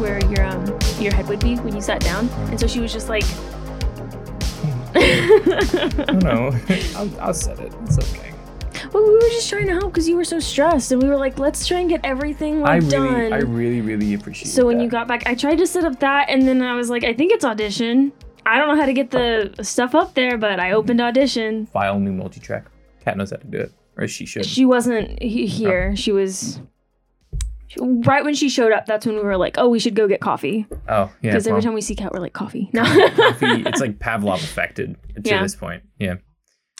where your um your head would be when you sat down, and so she was just like. I don't know. I'll, I'll set it. It's okay. Well, we were just trying to help because you were so stressed, and we were like, let's try and get everything I really, done. I really, really appreciate. It. So when that. you got back, I tried to set up that, and then I was like, I think it's audition. I don't know how to get the stuff up there, but I opened audition. file new multi-track, Kat knows how to do it, or she should. She wasn't he- here. She was right when she showed up. That's when we were like, oh, we should go get coffee oh yeah. because every well, time we see Kat, we're like, coffee. No, coffee, it's like Pavlov affected to Yeah. this point. Yeah.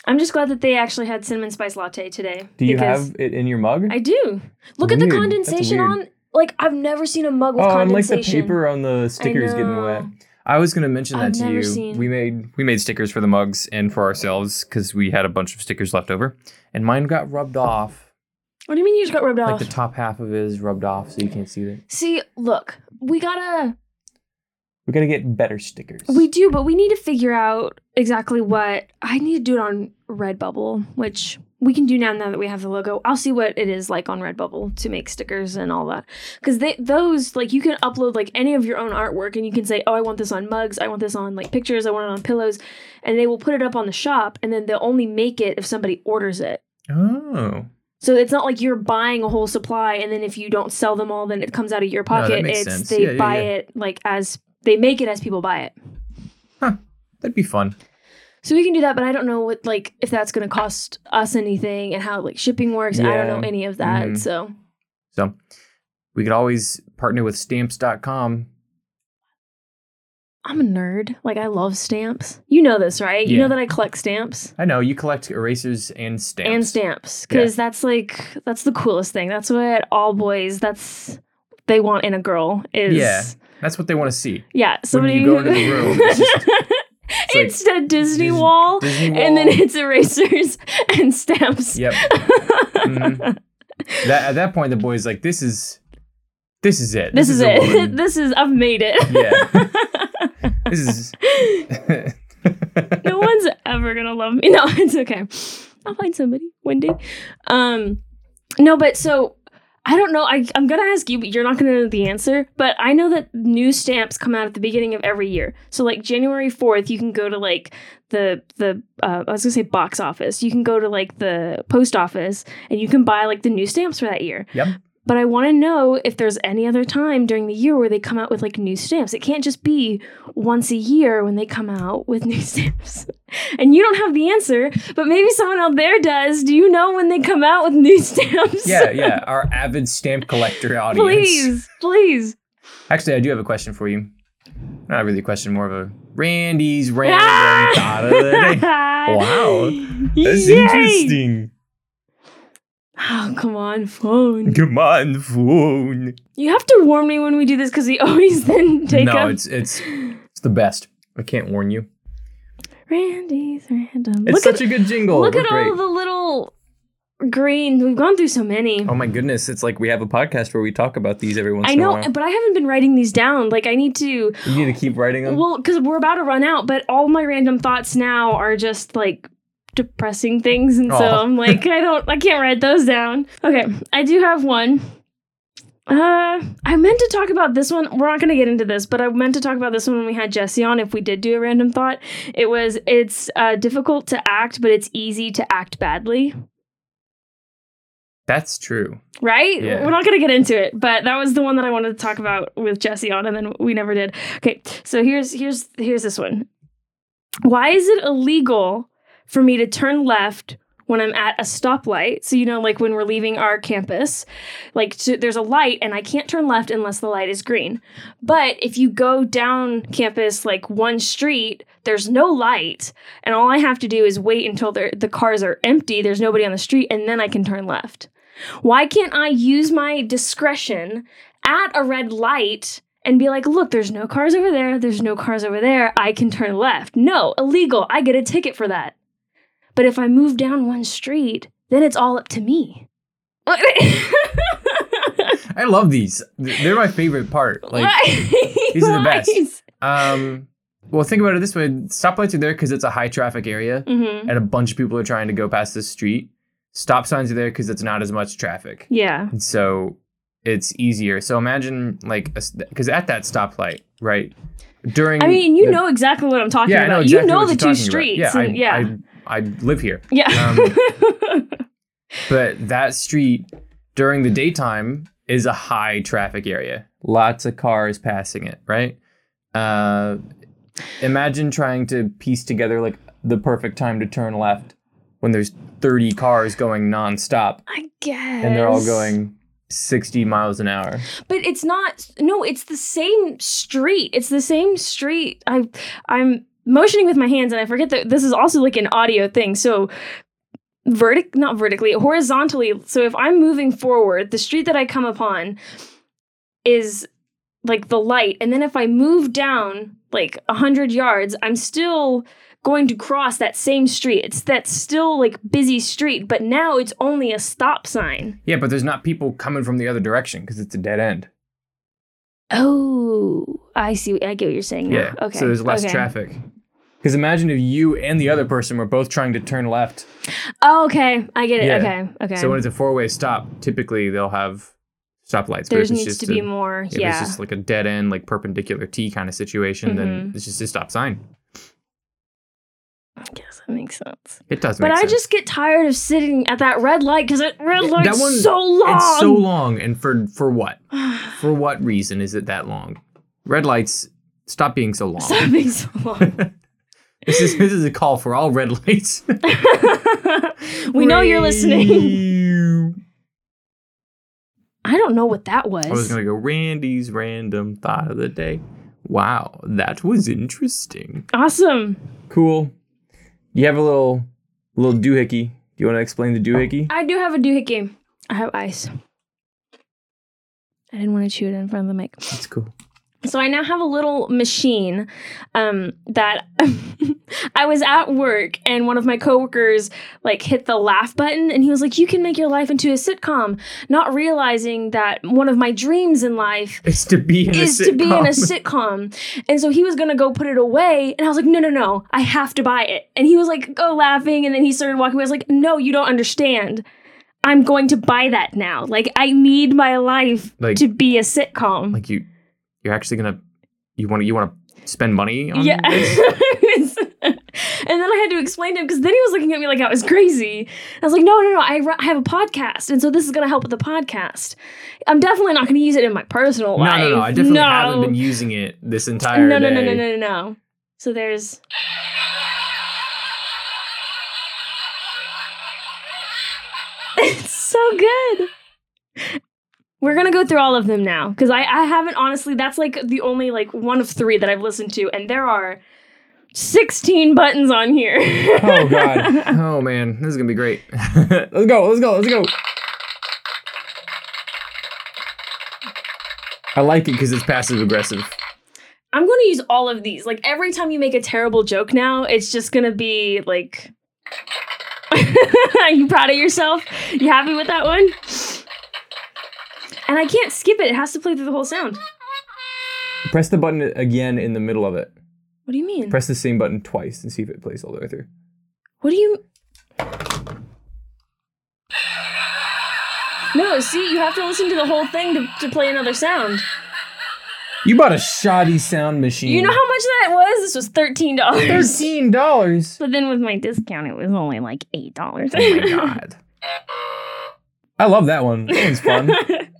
I'm just glad that they actually had cinnamon spice latte today. Do you have it in your mug? I do. Look at the condensation on. Like I've never seen a mug with oh, and like the paper on the stickers getting wet. I was gonna mention that I've to never you. seen- We made we made stickers for the mugs and for ourselves because we had a bunch of stickers left over, and mine got rubbed off. What do you mean you just got rubbed Like off? Like the top half of it is rubbed off, so you can't see it. See, look, we gotta. We gotta get better stickers. We do, but we need to figure out exactly what I need to do it on Redbubble, which we can do now. Now that we have the logo, I'll see what it is like on Redbubble to make stickers and all that. Because they those like you can upload like any of your own artwork, and you can say, "Oh, I want this on mugs. I want this on like pictures. I want it on pillows," and they will put it up on the shop, and then they'll only make it if somebody orders it. Oh, So it's not like you're buying a whole supply, and then if you don't sell them all, then it comes out of your pocket. makes it's sense. they Yeah, yeah, buy yeah. it like as they make it as people buy it. Huh. that'd be fun. So we can do that, but I don't know what like if that's going to cost us anything and how like shipping works. I don't know any of that. Mhm. So So we could always partner with stamps.com. I'm a nerd. Like I love stamps. You know this, right? You Yeah. know that I collect stamps I know you collect erasers and stamps. and stamps because that's like that's the coolest thing. That's what all boys. That's they want in a girl is Yeah. That's what they want to see. yeah. Somebody you go into the room, it's just- it's, like a Disney Dis- wall, Disney and then Wall. it's erasers and stamps. Yep. Mhm. That at that point, the boy's like, "This is, this is it. This, is, a it. this is I've made it. Yeah. This is." no one's ever gonna love me. No, it's okay. I'll find somebody one day. Um, no, but so I don't know. I I'm gonna ask you, but you're not gonna know the answer. But I know that new stamps come out at the beginning of every year. So like January fourth, you can go to like the the uh, I was gonna say box office. You can go to like the post office and you can buy like the new stamps for that year. Yep. But I want to know if there's any other time during the year where they come out with like new stamps. It can't just be once a year when they come out with new stamps. And you don't have the answer, but maybe someone out there does. Do you know when they come out with new stamps? yeah, yeah. Our avid stamp collector audience. please, please. Actually, I do have a question for you. Not really a question, more of a Randy's random thought of the day. Wow, That's Yay! interesting. Oh, come on, phone. Come on, phone. You have to warn me when we do this because we always then take no, up it's it's it's the best. I can't warn you. Randy's random. It's look such at, a good jingle. look We're at great. all the little green. We've gone through so many. Oh my goodness, it's like we have a podcast where we talk about these every once I in a while. I know, but I haven't been writing these down. Like I need to. You need to keep writing them. Well, because we're about to run out, but all my random thoughts now are just like depressing things, and so I'm like, I don't, I can't write those down. Okay, I do have one. Uh, I meant to talk about this one. We're not going to get into this, but I meant to talk about this one when we had Jesse on. If we did do a random thought, it was it's uh, difficult to act, but it's easy to act badly. That's true. Right? Yeah. We're not going to get into it, but that was the one that I wanted to talk about with Jesse on and then we never did. Okay. So here's here's here's this one. Why is it illegal for me to turn left when I'm at a stoplight? So you know like when we're leaving our campus, like to, there's a light and I can't turn left unless the light is green. But if you go down campus like one street, there's no light and all I have to do is wait until the the cars are empty, there's nobody on the street and then I can turn left. Why can't I use my discretion at a red light and be like, look, there's no cars over there, there's no cars over there, I can turn left? No, illegal. I get a ticket for that. But if I move down one street, then it's all up to me. I love these. They're my favorite part. Like, these are the best. um, well, think about it this way: stoplights are there because it's a high traffic area, hmm and a bunch of people are trying to go past this street. Stop signs are there because it's not as much traffic, Yeah. and so it's easier. So imagine like because at that stoplight, right? During I mean, you the- know exactly what I'm talking yeah, I about. know exactly you know what the you're two streets. About. Yeah, and- yeah. I, I, I live here. yeah. um, But that street during the daytime is a high traffic area. Lots of cars passing it, right? Uh, imagine trying to piece together like the perfect time to turn left when there's 30 cars going nonstop I guess. and they're all going 60 miles an hour. But it's not. No, it's the same street. It's the same street. I I'm motioning with my hands, and I forget that this is also like an audio thing. So vertic not vertically horizontally so if i'm moving forward the street that i come upon is like the light and then if i move down like a 100 yards i'm still going to cross that same street it's that still like busy street but now it's only a stop sign Yeah, but there's not people coming from the other direction because it's a dead end. Oh i see i get what you're saying now. Yeah. okay So there's less okay. traffic. Because imagine if you and the other person were both trying to turn left. oh okay i get it Yeah. okay okay So when it's a four way stop, typically they'll have stoplights. There needs just to be a- more If yeah it's just like a dead end, like perpendicular T kind of situation, then Mhm. it's just a stop sign. That makes sense It does But I sense. just get tired of sitting at that red light because that red light's that one- so long. It's so long, and for for what? For what reason is it that long? Red lights stop being so long. Stop being so long. this is this is a call for all red lights. we know you're listening. I don't know what that was. I was gonna go Randy's random thought of the day. Wow, that was interesting. Awesome. Cool. You have a little little doohickey. Do you want to explain the doohickey? I do have a doohickey. I have ice. I didn't want to chew it in front of the mic. That's cool. So I now have a little machine um, that I was at work and one of my coworkers like hit the laugh button and he was like, "You can make your life into a sitcom," not realizing that one of my dreams in life It's to be in is a to be in a sitcom. sitcom. And so he was gonna go put it away, and I was like, "No, no, no, I have to buy it." And he was like, "Go laughing," and then he started walking away. I was like, "No, you don't understand." I'm going to buy that now. Like I need my life Like- to be a sitcom. like you you're actually gonna you want to you want to spend money on Yeah. this? and then I had to explain to him because then he was looking at me like I was crazy. I was like, no, no, no, I, ru- I have a podcast. And so this is going to help with the podcast. I'm definitely not going to use it in my personal no, life. no, no. I definitely no. haven't been using it this entire no, no, no, no, no, no, no. So there's. It's so good. We're gonna go through all of them now because I, I haven't honestly. That's like the only like one of three that I've listened to, and there are sixteen buttons on here. Oh god. Oh man, this is gonna be great. let's go. Let's go. Let's go. I like it because it's passive aggressive. I'm gonna use all of these. Like every time you make a terrible joke now, it's just gonna be like. Are you proud of yourself? You happy with that one? And I can't skip it. It has to play through the whole sound. Press the button again in the middle of it. What do you mean? Press the same button twice and see if it plays all the way through. What do you? No, see, you have to listen to the whole thing to, to play another sound. You bought a shoddy sound machine. You know how much that was? This was thirteen dollars. Thirteen dollars. But then with my discount, it was only like eight dollars. Oh my god. I love that one. That one's fun.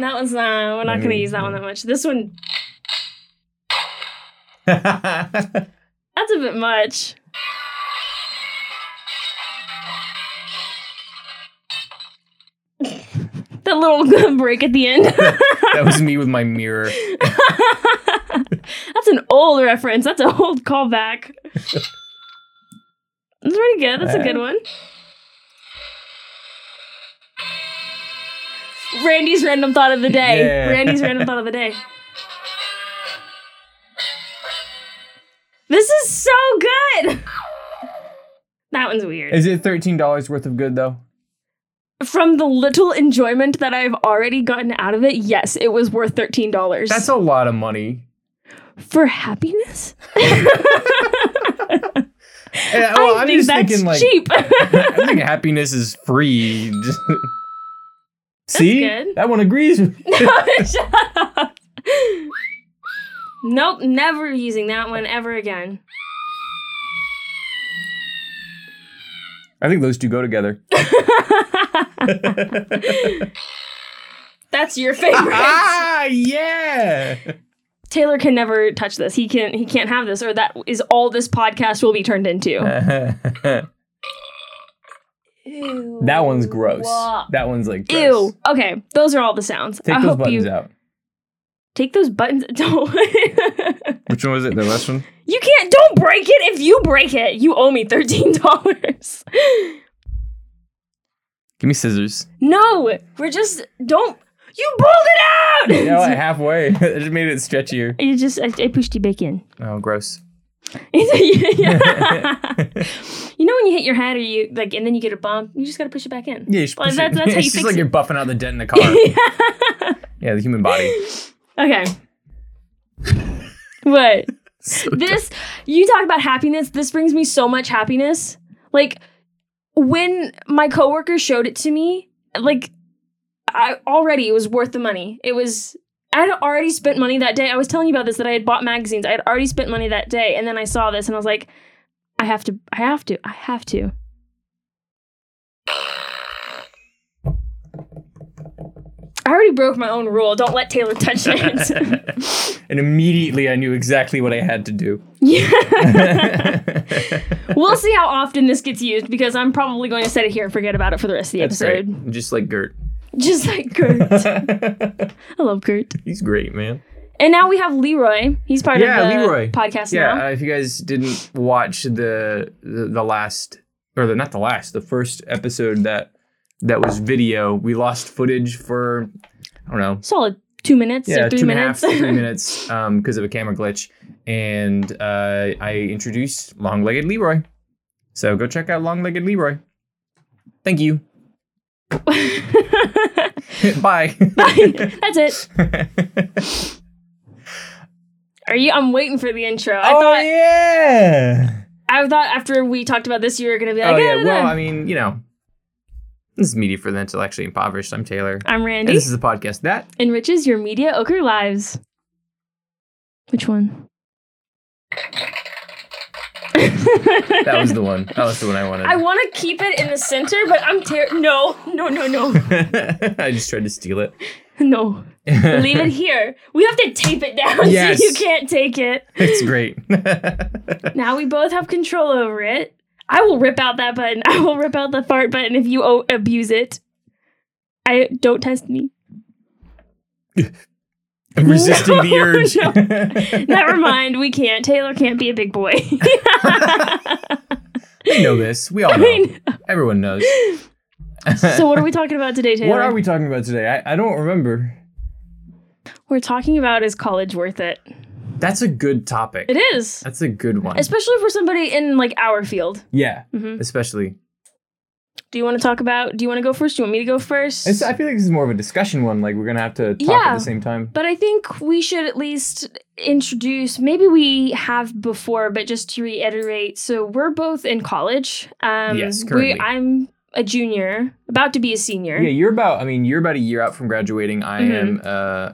That one's not. Uh, we're not going to use that one that much. This one, that's a bit much. that little break at the end. that was me with my mirror. That's an old reference. That's an old callback. That's pretty good. That's a good uh, one. Randy's random thought of the day. Yeah. Randy's random thought of the day. This is so good. That one's weird. Is it thirteen dollars worth of good though? From the little enjoyment that I've already gotten out of it, yes, it was worth thirteen dollars. That's a lot of money. for happiness. Yeah, well, I I'm think just that's thinking like cheap. I think happiness is free. See, good. that one agrees. with me. Shut up. Nope, never using that one ever again. I think those two go together. That's your favorite. ah, yeah. Taylor can never touch this. He can he can't have this, or that is all this podcast will be turned into. that one's gross. That one's like gross. Ew. Okay, those are all the sounds. Take I those hope buttons you out. take those buttons. Don't. Which one was it? The last one? you can't. Don't break it. If you break it, you owe me thirteen dollars. Give me scissors. no, we're just don't. You pulled it out. You know what? Halfway. it just made it stretchier. You just I, I pushed you back in. Oh, gross. you know when you hit your head or you like, and then you get a bump, you just gotta push it back in. Yeah, you Well, that's- it. that's how you it's just fix like it. you're buffing out the dent in the car. yeah, the human body. okay. What? So this you talk about happiness this brings me so much happiness like when my coworker showed it to me like i already it was worth the money it was i had already spent money that day i was telling you about this that i had bought magazines i had already spent money that day and then i saw this and i was like i have to i have to i have to I already broke my own rule. Don't let Taylor touch it. and immediately I knew exactly what I had to do. yeah. we'll see how often this gets used because I'm probably going to set it here and forget about it for the rest of the That's episode. great. Just like Gert. Just like Kurt. I love Kurt. He's great, man. And now we have Leroy. He's part Yeah, of the Leroy. podcast Yeah, now. uh, if you guys didn't watch the, the the last or the not the last, the first episode that that was video, we lost footage for I don't know, Solid two minutes yeah, or three two and a half, minutes. three minutes, um, because of a camera glitch, and uh, I introduced long-legged Leroy. So go check out long-legged Leroy. Thank you. Bye. Bye. That's it. Are you? I'm waiting for the intro. I oh thought. yeah. I thought after we talked about this, you were gonna be like, oh yeah. "Eh, Well. I mean, you know, this is media for the intellectually impoverished. I'm Taylor. I'm And Randy. this is a podcast that Enriches your mediocre lives. Which one? That was the one. That was the one I wanted. I want to keep it in the center, but I'm ter- no, no, no, no, I just tried to steal it. no. Leave it here. We have to tape it down Yes. so you can't take it. It's great. Now we both have control over it. I will rip out that button. I will rip out the fart button if you o- abuse it. I don't test me. I'm resisting the No, urge. Never mind. We can't. Taylor can't be a big boy. We know this. We all I know. Everyone knows. so what are we talking about today, Taylor? What are we talking about today? I, I don't remember. We're talking about is college worth it? That's a good topic. It is. That's a good one. Especially for somebody in like our field. yeah, Mhm. especially. Do you want to talk about? Do you want to go first? Do you want me to go first? It's, I feel like this is more of a discussion one. Like we're gonna have to talk Yeah. at the same time. but I think we should at least introduce. Maybe we have before, but just to reiterate. So we're both in college. Um, Yes, we, currently. I'm a junior, about to be a senior. Yeah, you're about. I mean, you're about a year out from graduating. I am. Uh,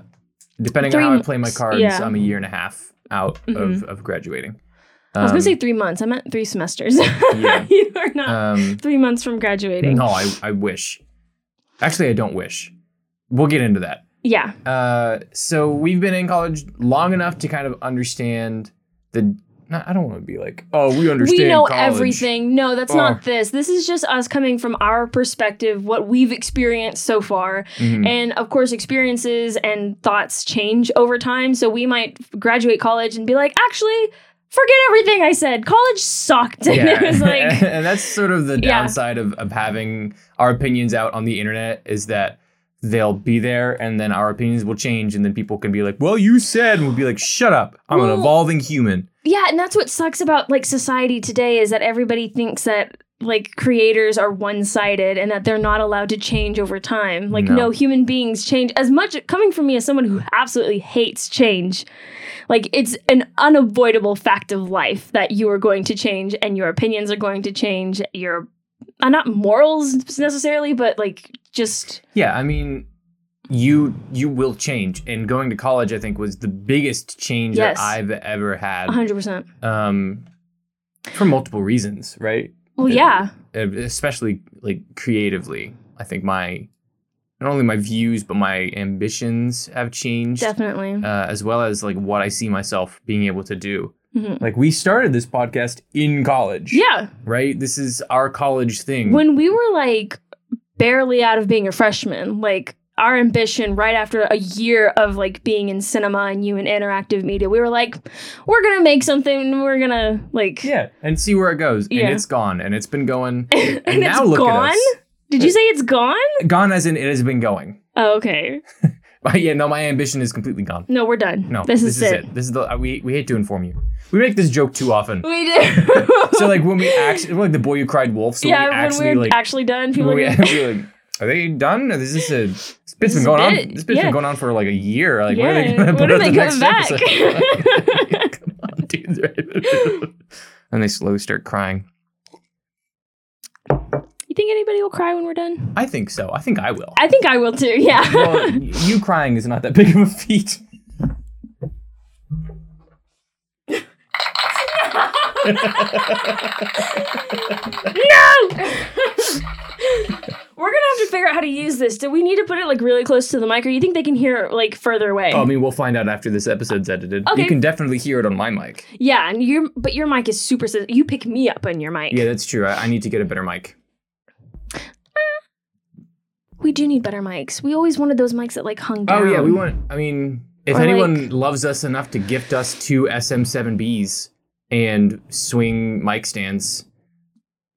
depending Mm-hmm. Three on how I play my cards, yeah. I'm a year and a half out of, Mhm. of graduating. I was gonna Um, say three months. I meant three semesters. Yeah. you are not Um, three months from graduating. no, I, I wish. Actually, I don't wish. We'll get into that. Yeah. Uh, so we've been in college long enough to kind of understand the. I don't want to be like, oh, we understand. we know college." everything. No, that's Oh. not this. This is just us coming from our perspective, what we've experienced so far. Mhm. And of course, experiences and thoughts change over time. So we might graduate college and be like, actually, forget everything I said. College sucked. And Yeah, it was like, and that's sort of the Yeah. downside of, of having our opinions out on the internet is that they'll be there and then our opinions will change and then people can be like, well, you said, and we'll be like, shut up. I'm an evolving human. yeah. And that's what sucks about like society today is that everybody thinks that like creators are one-sided and that they're not allowed to change over time. Like No. no, human beings change as much coming from me as someone who absolutely hates change. Like it's an unavoidable fact of life that you are going to change and your opinions are going to change. Your uh, not morals necessarily, but like just Yeah, I mean, you you will change, and going to college, I think, was the biggest change Yes. that I've ever had. 100%. Um, for multiple reasons, right? Well, yeah. Especially like creatively, I think my not only my views but my ambitions have changed, Definitely. uh, as well as like what I see myself being able to do. Mhm. Like we started this podcast in college, Yeah. right? This is our college thing. When we were like barely out of being a freshman, like our ambition right after a year of like being in cinema and you in interactive media, we were like, we're gonna make something. We're gonna like, yeah, and see where it goes, Yeah. and it's gone, and it's been going. and, And now it's look gone. at us. Did you say it's gone? Gone as in it has been going. Oh, okay. But yeah, no, my ambition is completely gone. No, we're done. No, this, is, it. This is the we we hate to inform you. We make this joke too often. We did. So like when we actually, like the boy who cried wolf. So yeah, when we when actually we're like, actually done, people when are we're like, are they done? Is this a? This bit's This been is going a on. This bit's yeah. been going on for like a year. Like when are they gonna when put are they the next coming episode? Come on, dude. and they slowly start crying. You think anybody will cry when we're done? I think so. I think I will. I think I will too. Yeah. well, you crying is not that big of a feat. no. we're gonna have to figure out how to use this. Do we need to put it like really close to the mic, or you think they can hear it like further away? Oh, I mean, we'll find out after this episode's edited. Okay. You can definitely hear it on my mic. yeah, and your but your mic is super. You pick me up on your mic. Yeah, that's true. I, I need to get a better mic. We do need better mics. We always wanted those mics that like hung down. Oh yeah, we want. I mean, if Or, anyone like- loves us enough to gift us two SM7Bs and swing mic stands,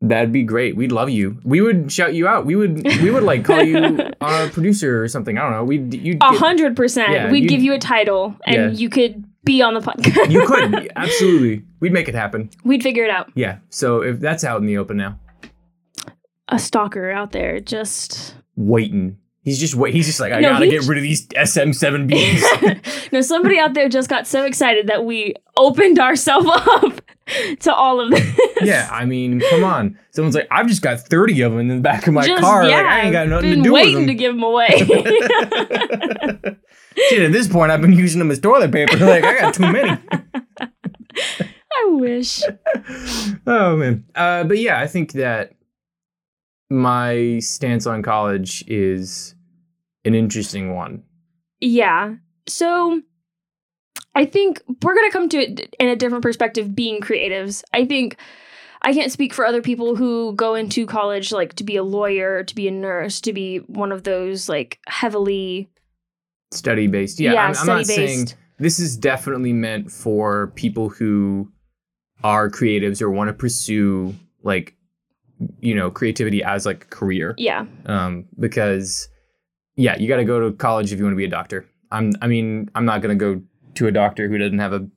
that'd be great. We'd love you. We would shout you out. We would. We would like call you our producer or something. I don't know. We you. A hundred percent. We'd you- give you a title, and Yeah. you could be on the podcast. You could absolutely. We'd make it happen. We'd figure it out. Yeah. So if that's out in the open now, A stalker out there just. Waiting. He's just wait. He's just like I No, gotta get j- rid of these SM7Bs. no, somebody out there just got so excited that we opened ourselves up to all of this. yeah. I mean, come on. Someone's like, I've just got thirty of them in the back of my Just- car. Yeah, like, I ain't got nothing to do with them. Waiting to give them away. Shit, at this point, I've been using them as toilet paper. Like, I got too many. I wish. oh man. Uh, but yeah, I think that my stance on college is an interesting one. Yeah. So I think we're going to come to it in a different perspective being creatives. I think I can't speak for other people who go into college like to be a lawyer, to be a nurse, to be one of those like heavily Study based. Yeah, I'm, I'm not saying this is definitely meant for people who are creatives or want to pursue like you know creativity as like a career. Yeah. um, because yeah, you got to go to college if you want to be a doctor. I'm, I mean, I'm not gonna go to a doctor who doesn't have a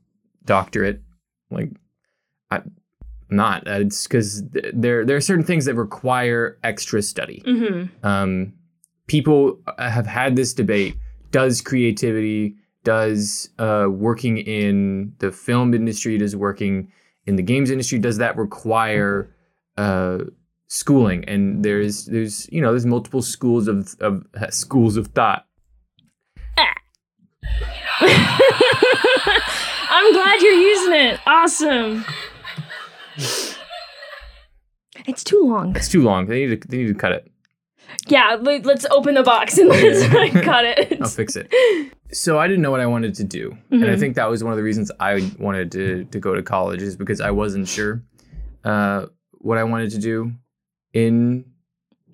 doctorate. Like, I, I'm not. Uh, It's because there there are certain things that require extra study. Mhm. Um, people have had this debate: Does creativity, does uh, working in the film industry, does working in the games industry, does that require uh, schooling? And there's there's you know there's multiple schools of of schools of thought. I'm glad you're using it. Awesome. It's too long. It's too long. They need to they need to cut it. Yeah, let, us open the box and let's like, cut it. I'll fix it. So I didn't know what I wanted to do, and I Mhm. think that was one of the reasons I wanted to to go to college is because I wasn't sure uh, what I wanted to do in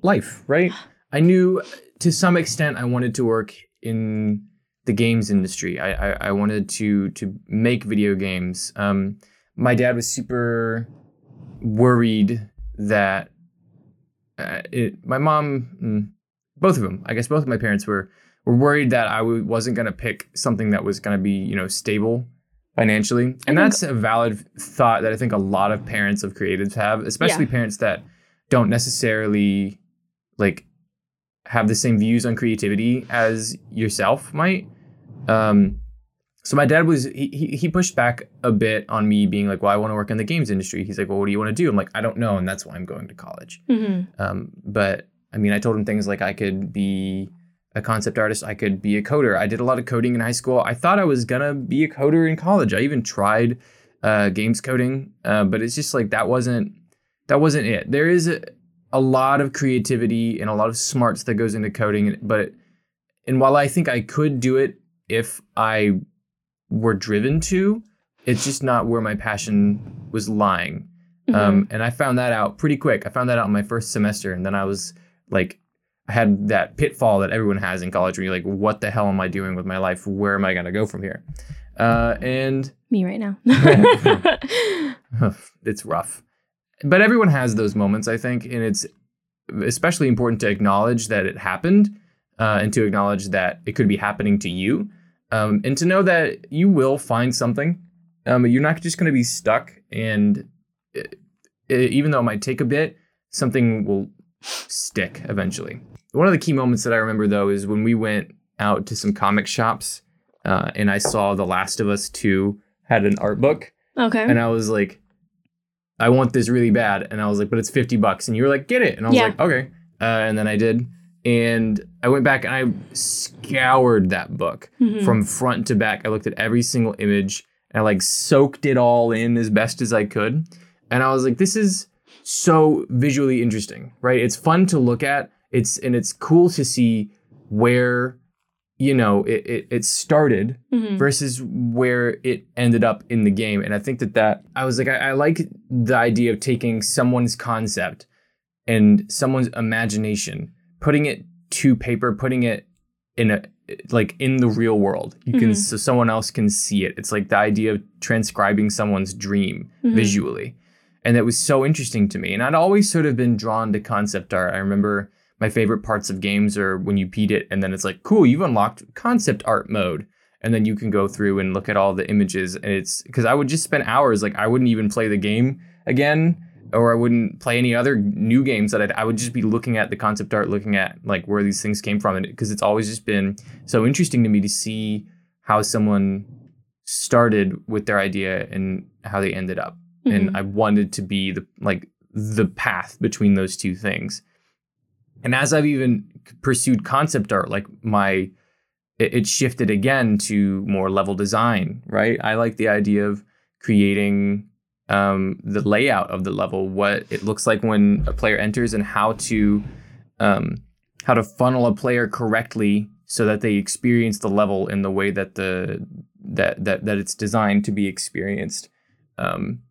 life. Right? I knew to some extent I wanted to work in the games industry. I I, I wanted to to make video games. Um, my dad was super worried that uh, it, my mom, mm, both of them, I guess both of my parents were were worried that I w- wasn't going to pick something that was going to be, you know, stable financially. And that's a valid thought that I think a lot of parents of creatives have, especially parents that don't necessarily like have the same views on creativity as yourself might. Um, so my dad was he, he he pushed back a bit on me being like, well, I want to work in the games industry. He's like, well, what do you want to do? I'm like, I don't know, and that's why I'm going to college. Mhm. Um, but I mean, I told him things like I could be a concept artist, I could be a coder. I did a lot of coding in high school. I thought I was gonna be a coder in college. I even tried uh, games coding, uh, but it's just like that wasn't that wasn't it. There is a, a lot of creativity and a lot of smarts that goes into coding, but and while I think I could do it if I were driven to, it's just not where my passion was lying. Mhm. Um, and I found that out pretty quick. I found that out in my first semester, and then I was like, I had that pitfall that everyone has in college, where you're like, "What the hell am I doing with my life? Where am I gonna go from here?" Uh, and Me right now. it's rough. But everyone has those moments, I think, and it's especially important to acknowledge that it happened, uh, and to acknowledge that it could be happening to you, um, and to know that you will find something. Um, you're not just going to be stuck, and uh, even though it might take a bit, something will stick eventually. One of the key moments that I remember though is when we went out to some comic shops, uh, and I saw The Last of Us Two had an art book okay. and I was like, I want this really bad. And I was like, but it's 50 bucks. And you were like, get it. And I was Yeah. like, okay. Uh, and then I did. And I went back and I scoured that book Mhm. from front to back. I looked at every single image and I like soaked it all in as best as I could. And I was like, this is so visually interesting, right? It's fun to look at. It's and it's cool to see where, you know, it, it, it started Mhm. versus where it ended up in the game. And I think that that I was like, I, I like the idea of taking someone's concept and someone's imagination, putting it to paper, putting it in a like in the real world. You can Mhm. so someone else can see it. It's like the idea of transcribing someone's dream Mhm. visually. And that was so interesting to me. And I'd always sort of been drawn to concept art. I remember my favorite parts of games are when you beat it and then it's like, cool, you've unlocked concept art mode. And then you can go through and look at all the images. And it's because I would just spend hours, like, I wouldn't even play the game again, or I wouldn't play any other new games that I'd, I would just be looking at the concept art, looking at like where these things came from. And because it's always just been so interesting to me to see how someone started with their idea and how they ended up Mhm. and I wanted to be the like the path between those two things. And as I've even pursued concept art, like my it, it shifted again to more level design, right? I like the idea of creating um, the layout of the level, what it looks like when a player enters, and how to um, how to funnel a player correctly so that they experience the level in the way that the that that that it's designed to be experienced. Um,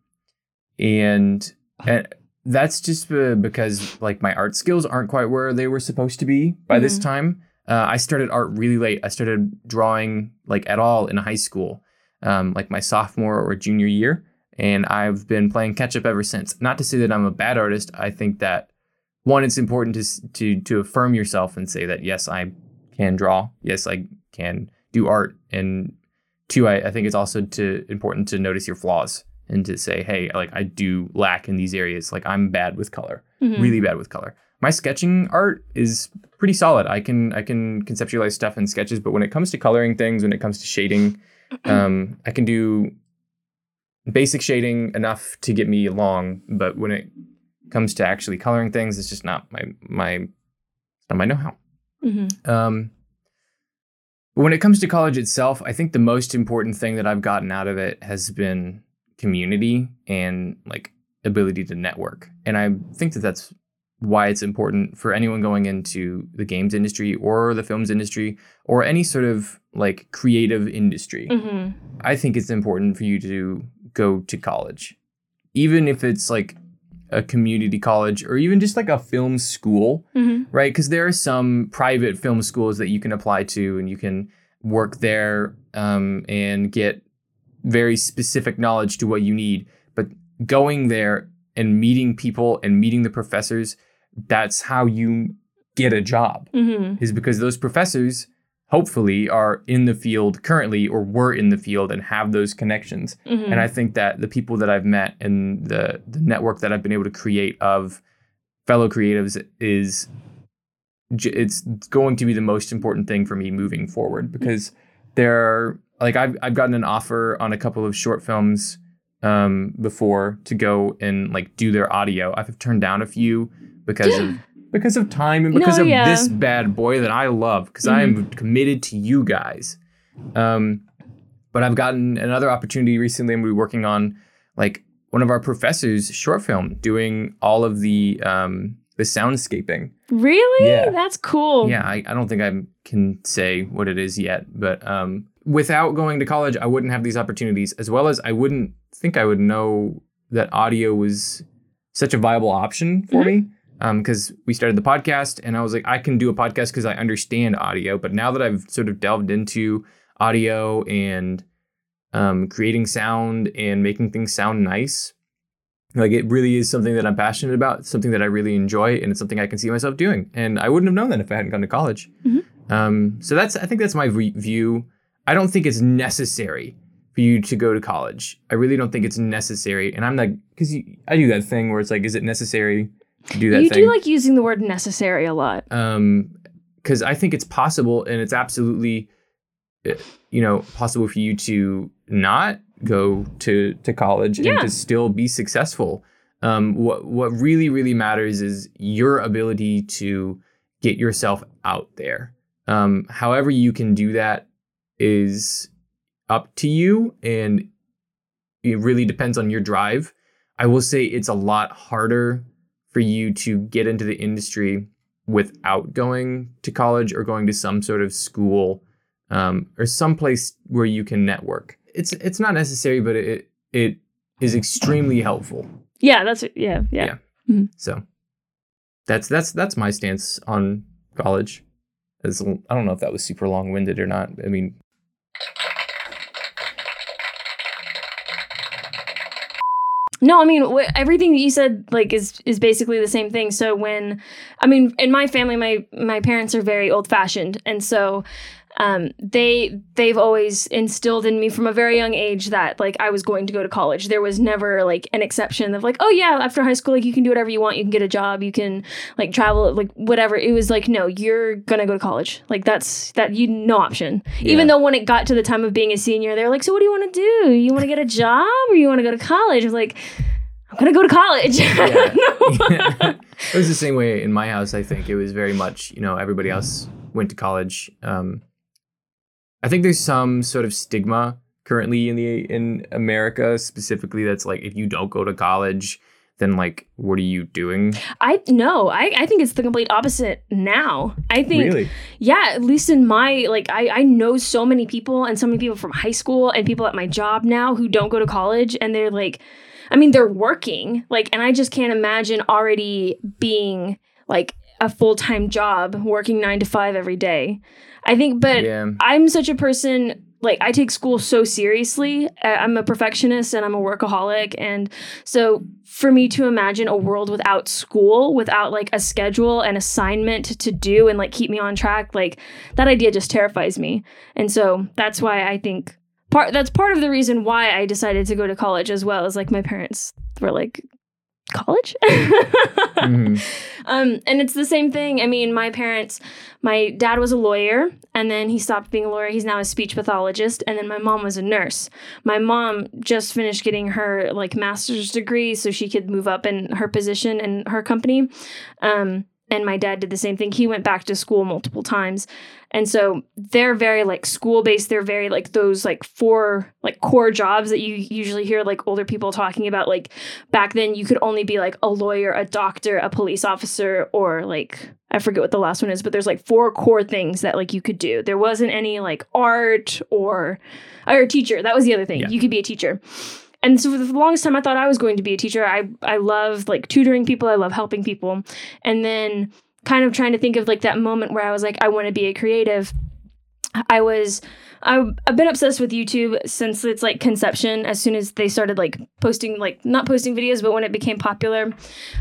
and and that's just uh, because like my art skills aren't quite where they were supposed to be by this Mhm. time. Uh, I started art really late. I started drawing like at all in high school, um, like my sophomore or junior year, and I've been playing catch up ever since. Not to say that I'm a bad artist. I think that one, it's important to to to affirm yourself and say that yes, I can draw. Yes, I can do art. And two, I, I think it's also to important to notice your flaws and to say, hey, like I do lack in these areas. Like I'm bad with color, Mhm. really bad with color. My sketching art is pretty solid. I can I can conceptualize stuff in sketches, but when it comes to coloring things, when it comes to shading, um, I can do basic shading enough to get me along. But when it comes to actually coloring things, it's just not my my not my know-how. Mhm. Um, when it comes to college itself, I think the most important thing that I've gotten out of it has been community and like ability to network. And I think that that's why it's important for anyone going into the games industry or the films industry or any sort of like creative industry. Mhm. I think it's important for you to go to college, even if it's like a community college or even just like a film school Mhm. right? Because there are some private film schools that you can apply to, and you can work there um, and get very specific knowledge to what you need. But going there and meeting people and meeting the professors, that's how you get a job. Mhm. Is because those professors hopefully are in the field currently or were in the field and have those connections. Mhm. And I think that the people that I've met and the the network that I've been able to create of fellow creatives is it's going to be the most important thing for me moving forward because there are like I've I've gotten an offer on a couple of short films um before to go and like do their audio. I've turned down a few because of because of time and because No, of yeah. this bad boy that I love because I Mm-hmm. am committed to you guys. Um, but I've gotten another opportunity recently. I'm working on like one of our professors' short film, doing all of the um, the soundscaping. Really? Yeah. That's cool. Yeah, I, I don't think I can say what it is yet, but um, without going to college, I wouldn't have these opportunities, as well as I wouldn't think I would know that audio was such a viable option for me. Because we started the podcast, and I was like, I can do a podcast because I understand audio. But now that I've sort of delved into audio and um, creating sound and making things sound nice, like it really is something that I'm passionate about, something that I really enjoy, and it's something I can see myself doing. And I wouldn't have known that if I hadn't gone to college. Mhm. Um, so that's I think that's my re- view. I don't think it's necessary for you to go to college. I really don't think it's necessary. And I'm like, because I do that thing where it's like, is it necessary to do that you thing? do like using the word necessary a lot. um because i think it's possible and it's absolutely uh, you know possible for you to not go to to college Yeah. and to still be successful um what what really really matters is your ability to get yourself out there um however you can do that is up to you and it really depends on your drive i will say it's a lot harder for you to get into the industry without going to college or going to some sort of school um, or some place where you can network. It's it's not necessary, but it it is extremely helpful. Yeah, that's yeah, yeah. Yeah. So that's that's that's my stance on college. As I don't know if that was super long winded or not. I mean, No, I mean wh- everything that you said like is is basically the same thing. So when I mean in my family my my parents are very old fashioned and so um, they they've always instilled in me from a very young age that like I was going to go to college. There was never like an exception of like, oh yeah, after high school, like you can do whatever you want. You can get a job. You can like travel, like whatever. It was like, no, you're gonna go to college. Like that's that you no option. Even though when it got to the time of being a senior, they're like, so what do you want to do? You want to get a job or you want to go to college? I was like, I'm gonna go to college. Yeah. it was the same way in my house. I think it was very much you know everybody else went to college. Um, I think there's some sort of stigma currently in the in America specifically that's like if you don't go to college, then like what are you doing? I no, I, I think it's the complete opposite now. I think Really? yeah, at least in my like I, I know so many people and so many people from high school and people at my job now who don't go to college and they're like I mean they're working. Like and I just can't imagine already being like a full-time job working 9 to 5 every day. I think but yeah. I'm such a person like I take school so seriously. I'm a perfectionist and I'm a workaholic and so for me to imagine a world without school, without like a schedule and assignment to do and like keep me on track, like that idea just terrifies me. And so that's why I think part that's part of the reason why I decided to go to college as well as like my parents were like college? Mhm. um and it's the same thing. I mean my parents my dad was a lawyer and then he stopped being a lawyer. He's now a speech pathologist and then my mom was a nurse. My mom just finished getting her like master's degree so she could move up in her position in her company. Um and my dad did the same thing. He went back to school multiple times. And so they're very like school based they're very like those like four like core jobs that you usually hear like older people talking about. Like back then you could only be like a lawyer a doctor a police officer or like i forget what the last one is but there's like four core things that like you could do. There wasn't any like art or or a teacher. That was the other thing. Yeah. you could be a teacher and so for the longest time i thought i was going to be a teacher. I i love like tutoring people. I love helping people. And then kind of trying to think of like that moment where i was like i want to be a creative I was I've, I've been obsessed with YouTube since its like conception. As soon as they started like posting like not posting videos, but when it became popular,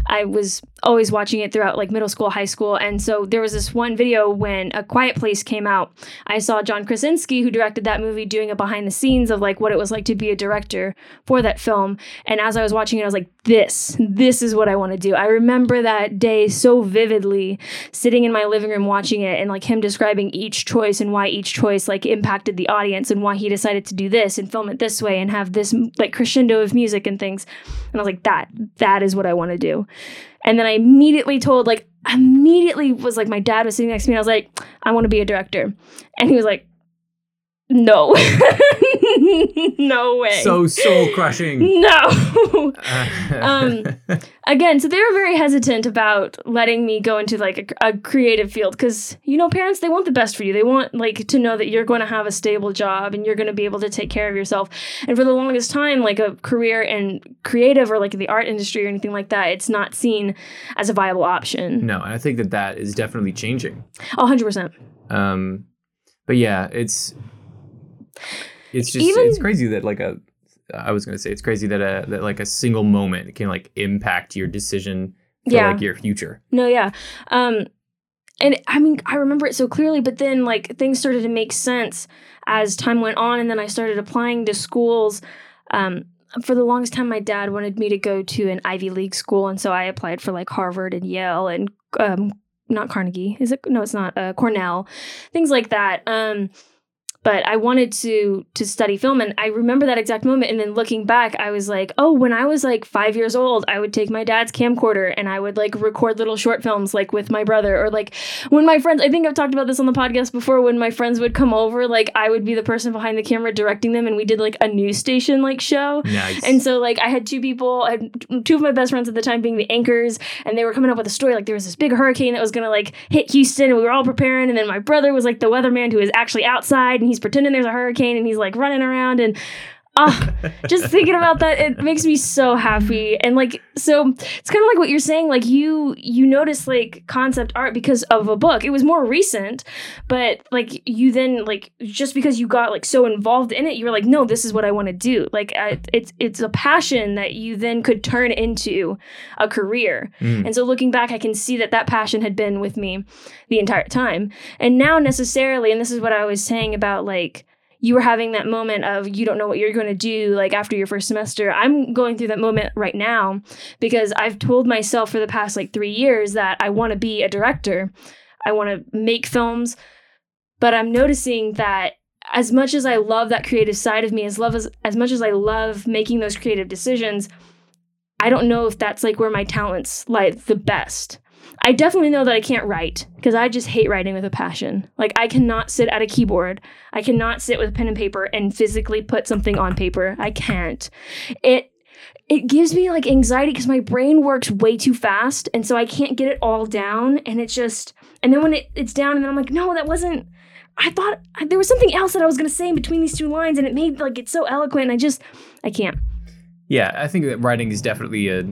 I was always watching it throughout like middle school, high school. And so there was this one video when A Quiet Place came out. I saw John Krasinski, who directed that movie, doing a behind the scenes of like what it was like to be a director for that film. And as I was watching it, I was like, this, this is what I want to do. I remember that day so vividly, sitting in my living room watching it and like him describing each choice and why each choice like impacted the audience and why he decided to do this and film it this way and have this like crescendo of music and things. And I was like, that that is what I want to do. And then I immediately told like immediately was like my dad was sitting next to me. and I was like, I want to be a director. And he was like, no. no way. So soul crushing. no. um, again, so they were very hesitant about letting me go into like a, a creative field because you know parents they want the best for you. They want like to know that you're going to have a stable job and you're going to be able to take care of yourself. And for the longest time, like a career in creative or like the art industry or anything like that, it's not seen as a viable option. no, and I think that that is definitely changing. A hundred percent. Um, but yeah, it's it's just Even- it's crazy that like a I was gonna say it's crazy that a that like a single moment can like impact your decision for Yeah. like your future. No, yeah. Um and I mean, I remember it so clearly, but then like things started to make sense as time went on and then I started applying to schools um for the longest time my dad wanted me to go to an Ivy League school and so I applied for like Harvard and Yale and um not Carnegie. Is it no, it's not uh Cornell. Things like that. Um but I wanted to to study film and I remember that exact moment and then looking back I was like, "Oh, when I was like 5 years old, I would take my dad's camcorder and I would like record little short films like with my brother or like when my friends I think I've talked about this on the podcast before when my friends would come over, like I would be the person behind the camera directing them and we did like a news station like show. Nice. And so like I had two people, I had two of my best friends at the time being the anchors, and they were coming up with a story like there was this big hurricane that was gonna like hit Houston, and we were all preparing. And then my brother was like the weatherman who was actually outside, and he's pretending there's a hurricane, and he's like running around and. Ah, just thinking about that, it makes me so happy. And like, so it's kind of like what you're saying. Like you, you notice like concept art because of a book. It was more recent, but like you then like just because you got like so involved in it, you were like, no, this is what I want to do. Like I, it's it's a passion that you then could turn into a career. Mm. And so looking back, I can see that that passion had been with me the entire time. And now necessarily, and this is what I was saying about like you were having that moment of you don't know what you're going to do like after your first semester. I'm going through that moment right now because I've told myself for the past like 3 years that I want to be a director. I want to make films, but I'm noticing that as much as I love that creative side of me, as love as as much as I love making those creative decisions, I don't know if that's like where my talents lie the best. I definitely know that I can't write because I just hate writing with a passion. Like I cannot sit at a keyboard. I cannot sit with a pen and paper and physically put something on paper. I can't. It it gives me like anxiety because my brain works way too fast and so I can't get it all down and it's just and then when it, it's down and then I'm like, no, that wasn't I thought I, there was something else that I was gonna say in between these two lines and it made like it's so eloquent and I just I can't. Yeah, I think that writing is definitely a.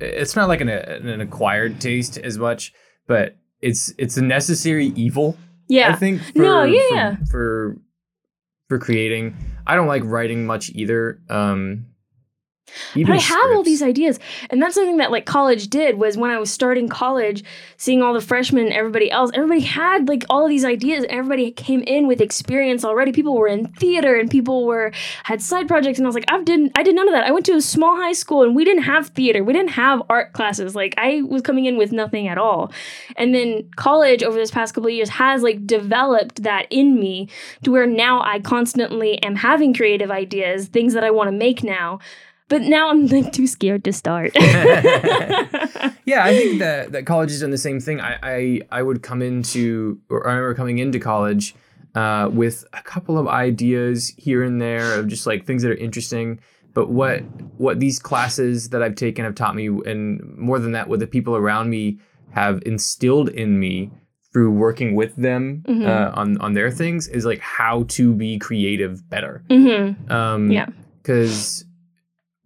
It's not like an, an acquired taste as much, but it's it's a necessary evil. Yeah. I think. For, No, yeah, for- yeah. For, for creating, I don't like writing much either. Um, But even I have all these ideas. And that's something that like college did was when I was starting college, seeing all the freshmen and everybody else, everybody had like all of these ideas. Everybody came in with experience already. People were in theater and people were had side projects. And I was like, I didn't I did none of that. I went to a small high school and we didn't have theater. We didn't have art classes. Like I was coming in with nothing at all. And then college over this past couple of years has like developed that in me to where now I constantly am having creative ideas, things that I want to make now. But now I'm like too scared to start. yeah, I think that that college has done the same thing. I I, I would come into, or I remember coming into college uh, with a couple of ideas here and there of just like things that are interesting. But what what these classes that I've taken have taught me, and more than that, what the people around me have instilled in me through working with them Mhm. uh, on on their things, is like how to be creative better. hmm Um, Yeah. Because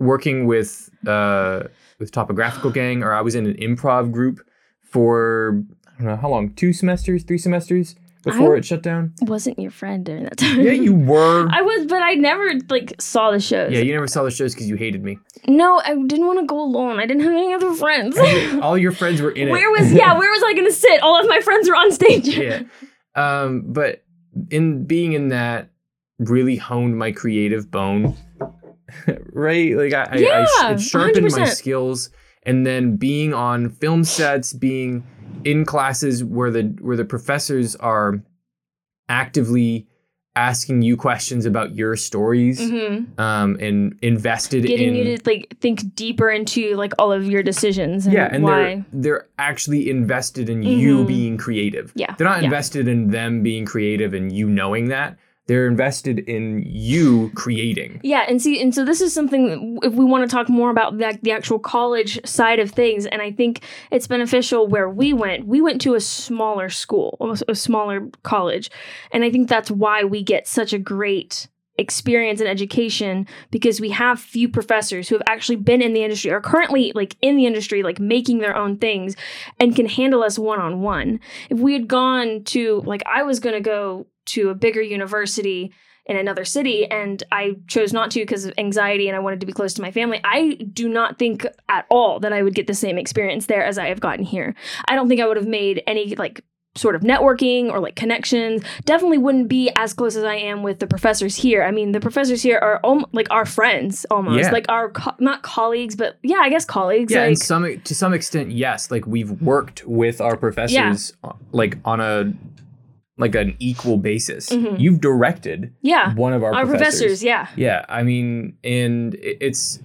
working with uh, with Topographical Gang, or I was in an improv group for I don't know how long, two semesters, three semesters before I- it shut down. Wasn't your friend during that time? Yeah, you were. I was, but I never like saw the shows. yeah, you never saw the shows because you hated me. no, I didn't want to go alone. I didn't have any other friends. All your friends were in it. where was yeah? Where was I going to sit? All of my friends were on stage. yeah. Um, but in being in that really honed my creative bone. right? Like I, I, I it sharpened my 100%. skills and then being on film sets, being in classes where the where the professors are actively asking you questions about your stories Mhm. um, and invested Getting in you to like think deeper into like all of your decisions and yeah and why. they're they're actually invested in you Mhm. being creative Yeah, they're not yeah. invested in them being creative and you knowing that they're invested in you creating Yeah, and see, and so this is something if we want to talk more about the, the actual college side of things, and I think it's beneficial where we went. We went to a smaller school, a- a smaller college, and I think that's why we get such a great experience and education because we have few professors who have actually been in the industry or currently like in the industry like making their own things and can handle us one on one if we had gone to like i was going to go to a bigger university in another city and I chose not to because of anxiety and I wanted to be close to my family. I do not think at all that I would get the same experience there as I have gotten here. I don't think I would have made any like sort of networking or like connections. Definitely wouldn't be as close as I am with the professors here. I mean, the professors here are om- like our friends almost, Yeah. like our co- not colleagues, but yeah, I guess colleagues. yeah like, and some to some extent yes like we've worked with our professors uh, like on a like an equal basis Mhm. you've directed yeah, one of our, our professors. professors. Yeah, Yeah, I mean, and it's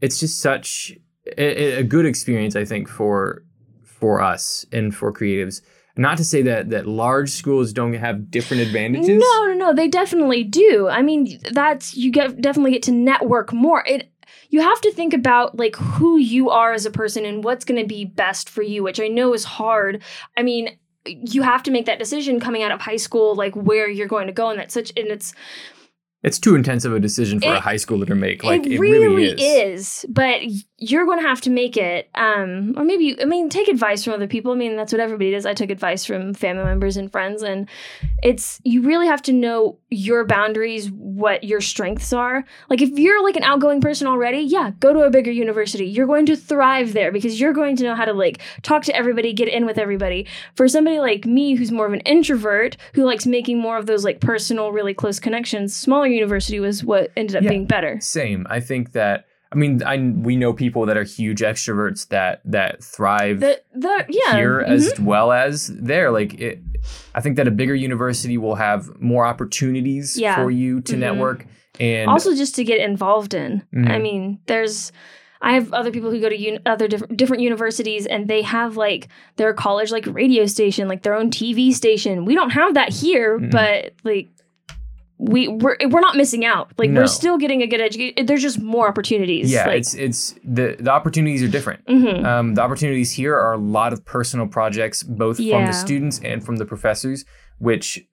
it's just such a, a good experience, I think, for for us and for creatives. Not to say that that large schools don't have different advantages. No, no, no. They definitely do. I mean, that's you get definitely get to network more. It you have to think about like who you are as a person and what's going to be best for you, which I know is hard. I mean, you have to make that decision coming out of high school, like where you're going to go, and that's such and it's It's too intensive a decision for a high schooler to make. Like it, it, really, really is. is. but you're going to have to make it. Um, or maybe you, I mean, take advice from other people. I mean, that's what everybody does. I took advice from family members and friends, and it's you really have to know your boundaries, what your strengths are. Like if you're like an outgoing person already, yeah, go to a bigger university. You're going to thrive there because you're going to know how to like talk to everybody, get in with everybody. For somebody like me who's more of an introvert who likes making more of those like personal, really close connections, smaller university was what ended up Yeah. being better. Same. I think that. I mean, I we know people that are huge extroverts that that thrive The the yeah here mhm. as well as there. Like it, I think that a bigger university will have more opportunities Yeah. for you to Mhm. network and also just to get involved in. Mhm. I mean, there's I have other people who go to un- other diff- different universities and they have like their college like radio station, like their own TV station. We don't have that here, Mm-mm. but like we we're we're not missing out. Like No. we're still getting a good education. There's just more opportunities. yeah, like, it's it's the the opportunities are different. mhm. Um, the opportunities here are a lot of personal projects, both from the students and from the professors, which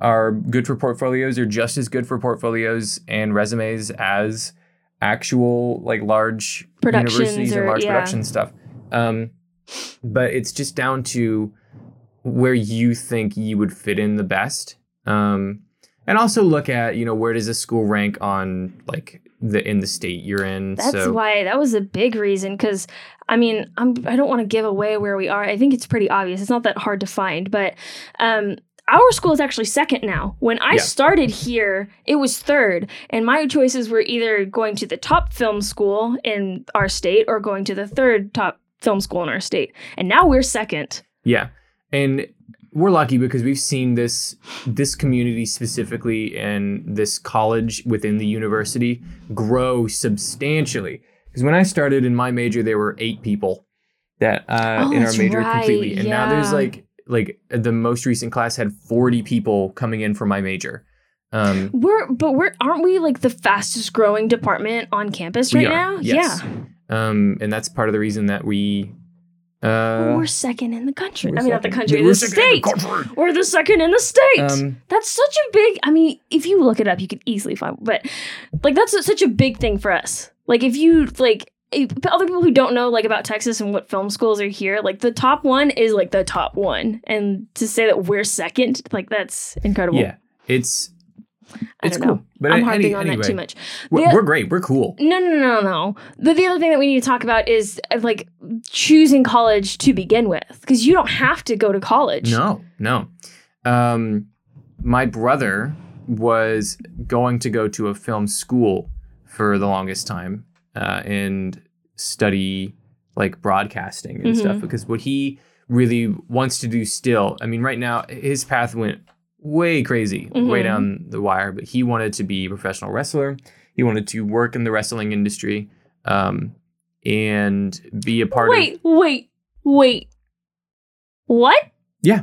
are good for portfolios, are just as good for portfolios and resumes as actual like large Productions universities and or- large yeah. production stuff. Um, but it's just down to where you think you would fit in the best. Um, and also look at you know where does a school rank on like the in the state you're in. That's so why that was a big reason because I mean I'm I don't want to give away where we are. I think it's pretty obvious. It's not that hard to find, but um our school is actually second now. When I Yeah. started here, it was third, and my choices were either going to the top film school in our state or going to the third top film school in our state. And now we're second. Yeah. And we're lucky because we've seen this this community specifically and this college within the university grow substantially. Because when I started in my major, there were eight people that uh, Oh, in our major right, completely, and now there's like like the most recent class had 40 people coming in for my major. Um, We're but we're aren't we like the fastest growing department on campus right now? yes. Yeah. Um, and that's part of the reason that we. Uh, we're second in the country. I mean, not the country, the state. the. We're the second in the state. Um, that's such a big. I mean, if you look it up, you could easily find. But like, that's such a big thing for us. Like, if you like. Other people who don't know like about Texas and what film schools are here, like the top one is like the top one, and to say that we're second, like that's incredible. yeah, it's I it's don't cool. know. But I'm any- harping on anyway, that too much. We're, The- we're great. We're cool. No, no, no, no. The, the other thing that we need to talk about is uh, like choosing college to begin with, because you don't have to go to college. No, no. Um, my brother was going to go to a film school for the longest time uh, and study like broadcasting and Mhm. stuff because what he really wants to do still, I mean, right now his path went way crazy, way Mhm. down the wire. But he wanted to be a professional wrestler. He wanted to work in the wrestling industry, um, and be a part of. Wait, wait, wait. What? Yeah.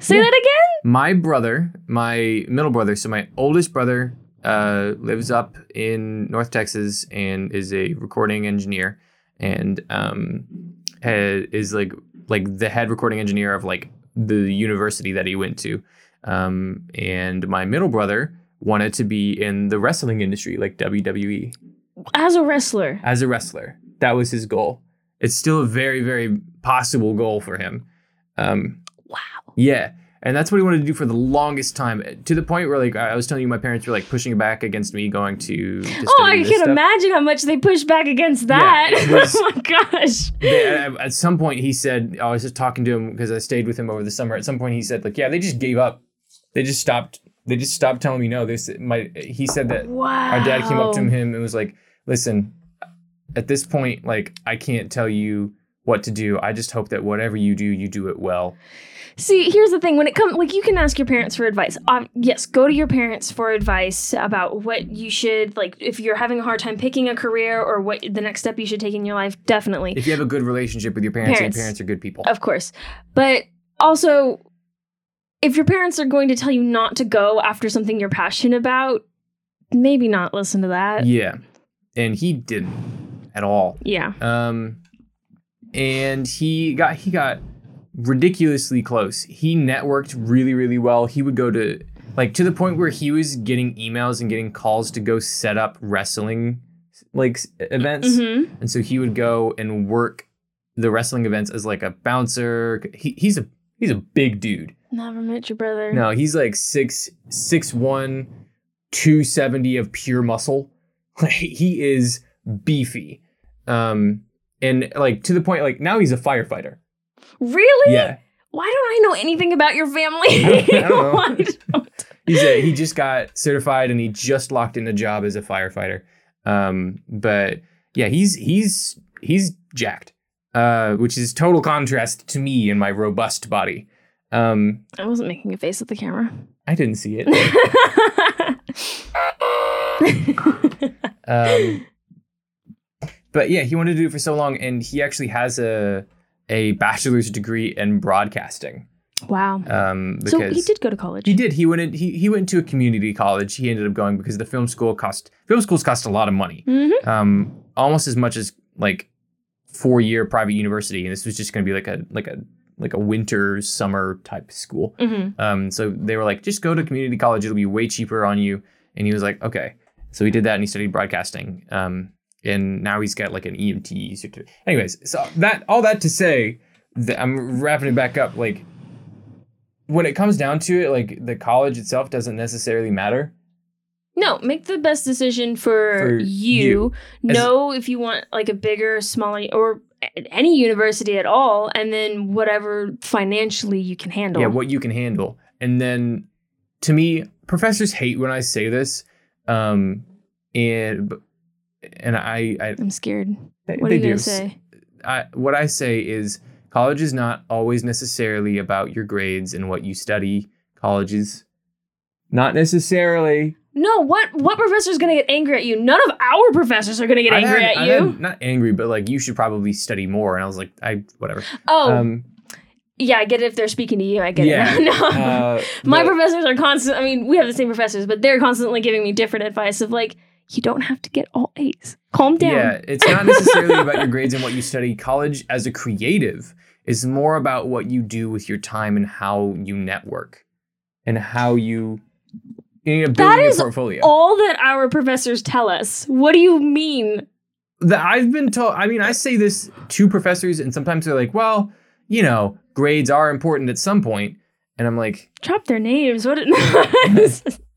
Say Yeah. that again? My brother, my middle brother, so my oldest brother, uh, lives up in North Texas and is a recording engineer, and um, ha- is like like the head recording engineer of like the university that he went to. Um, and my middle brother wanted to be in the wrestling industry, like WWE, As a wrestler. as a wrestler. That was his goal. It's still a very, very possible goal for him. Um, Wow. yeah. And that's what he wanted to do for the longest time, to the point where, like, I was telling you, my parents were like pushing back against me going to. to Oh, I can stuff. imagine how much they pushed back against that. it was- oh my gosh. They- at, at some point, he said, I was just talking to him because I stayed with him over the summer. At some point, he said, like, yeah, they just gave up. They just stopped. They just stopped telling me no. This my. He said that Wow. our dad came up to him and was like, "Listen, at this point, like I can't tell you what to do. I just hope that whatever you do, you do it well." See, here's the thing. When it comes, like, you can ask your parents for advice. Um, yes, go to your parents for advice about what you should, like, if you're having a hard time picking a career or what the next step you should take in your life. Definitely, If you have a good relationship with your parents, Parents. and your parents are good people. of course. But also, if your parents are going to tell you not to go after something you're passionate about, maybe not listen to that. yeah, and he didn't at all. Yeah. Um, and he got he got ridiculously close. He networked really really well. He would go to like to the point where he was getting emails and getting calls to go set up wrestling like events. hmm and so he would go and work the wrestling events as like a bouncer. He, he's a he's a big dude. Never met your brother. No, he's like six six one, two seventy of pure muscle. Like he is beefy. Um and like to the point like now he's a firefighter. Really? Yeah. Why don't I know anything about your family? I don't know. Don't- He's a, he just got certified and he just locked in a job as a firefighter. Um but yeah, he's he's he's jacked. Uh which is total contrast to me and my robust body. Um I wasn't making a face at the camera. I didn't see it. Um, but yeah, he wanted to do it for so long, and he actually has a a bachelor's degree in broadcasting. wow. Um, because So he did go to college. He did. He went. In, he he went to a community college. He ended up going because the film school cost film schools cost a lot of money, Mm-hmm. um, almost as much as like four year private university. And this was just going to be like a like a like a winter summer type school. Mm-hmm. Um, so they were like, just go to community college; it'll be way cheaper on you. And he was like, okay. So he did that, and he studied broadcasting. Um, and now he's got like an EMT certificate. Anyways, so that all that to say, that I'm wrapping it back up. Like, when it comes down to it, like the college itself doesn't necessarily matter. No, make the best decision for, For you. you. As- Know if you want like a bigger, smaller, or any university at all, and then whatever financially you can handle. Yeah, what you can handle. And then, to me, professors hate when I say this. Um, and and I, I I'm scared. they, What are you do. gonna say? I, what I say is college is not always necessarily about your grades and what you study. College is not necessarily. No, what what professor is gonna get angry at you? None of our professors are gonna get I've angry had- at I've you. had- not angry, but like you should probably study more. And I was like, I whatever. oh, Um, yeah, I get it if they're speaking to you. I get yeah. it. no. uh, My but- professors are constant. I mean, we have the same professors, but they're constantly giving me different advice of like, you don't have to get all A's. Calm down. Yeah, it's not necessarily about your grades and what you study. College as a creative is more about what you do with your time and how you network and how you, you know, building is portfolio. All that our professors tell us. What do you mean? that I've been told. I mean, I say this to professors, and sometimes they're like, "Well, you know, grades are important at some point," and I'm like, Drop their names. What?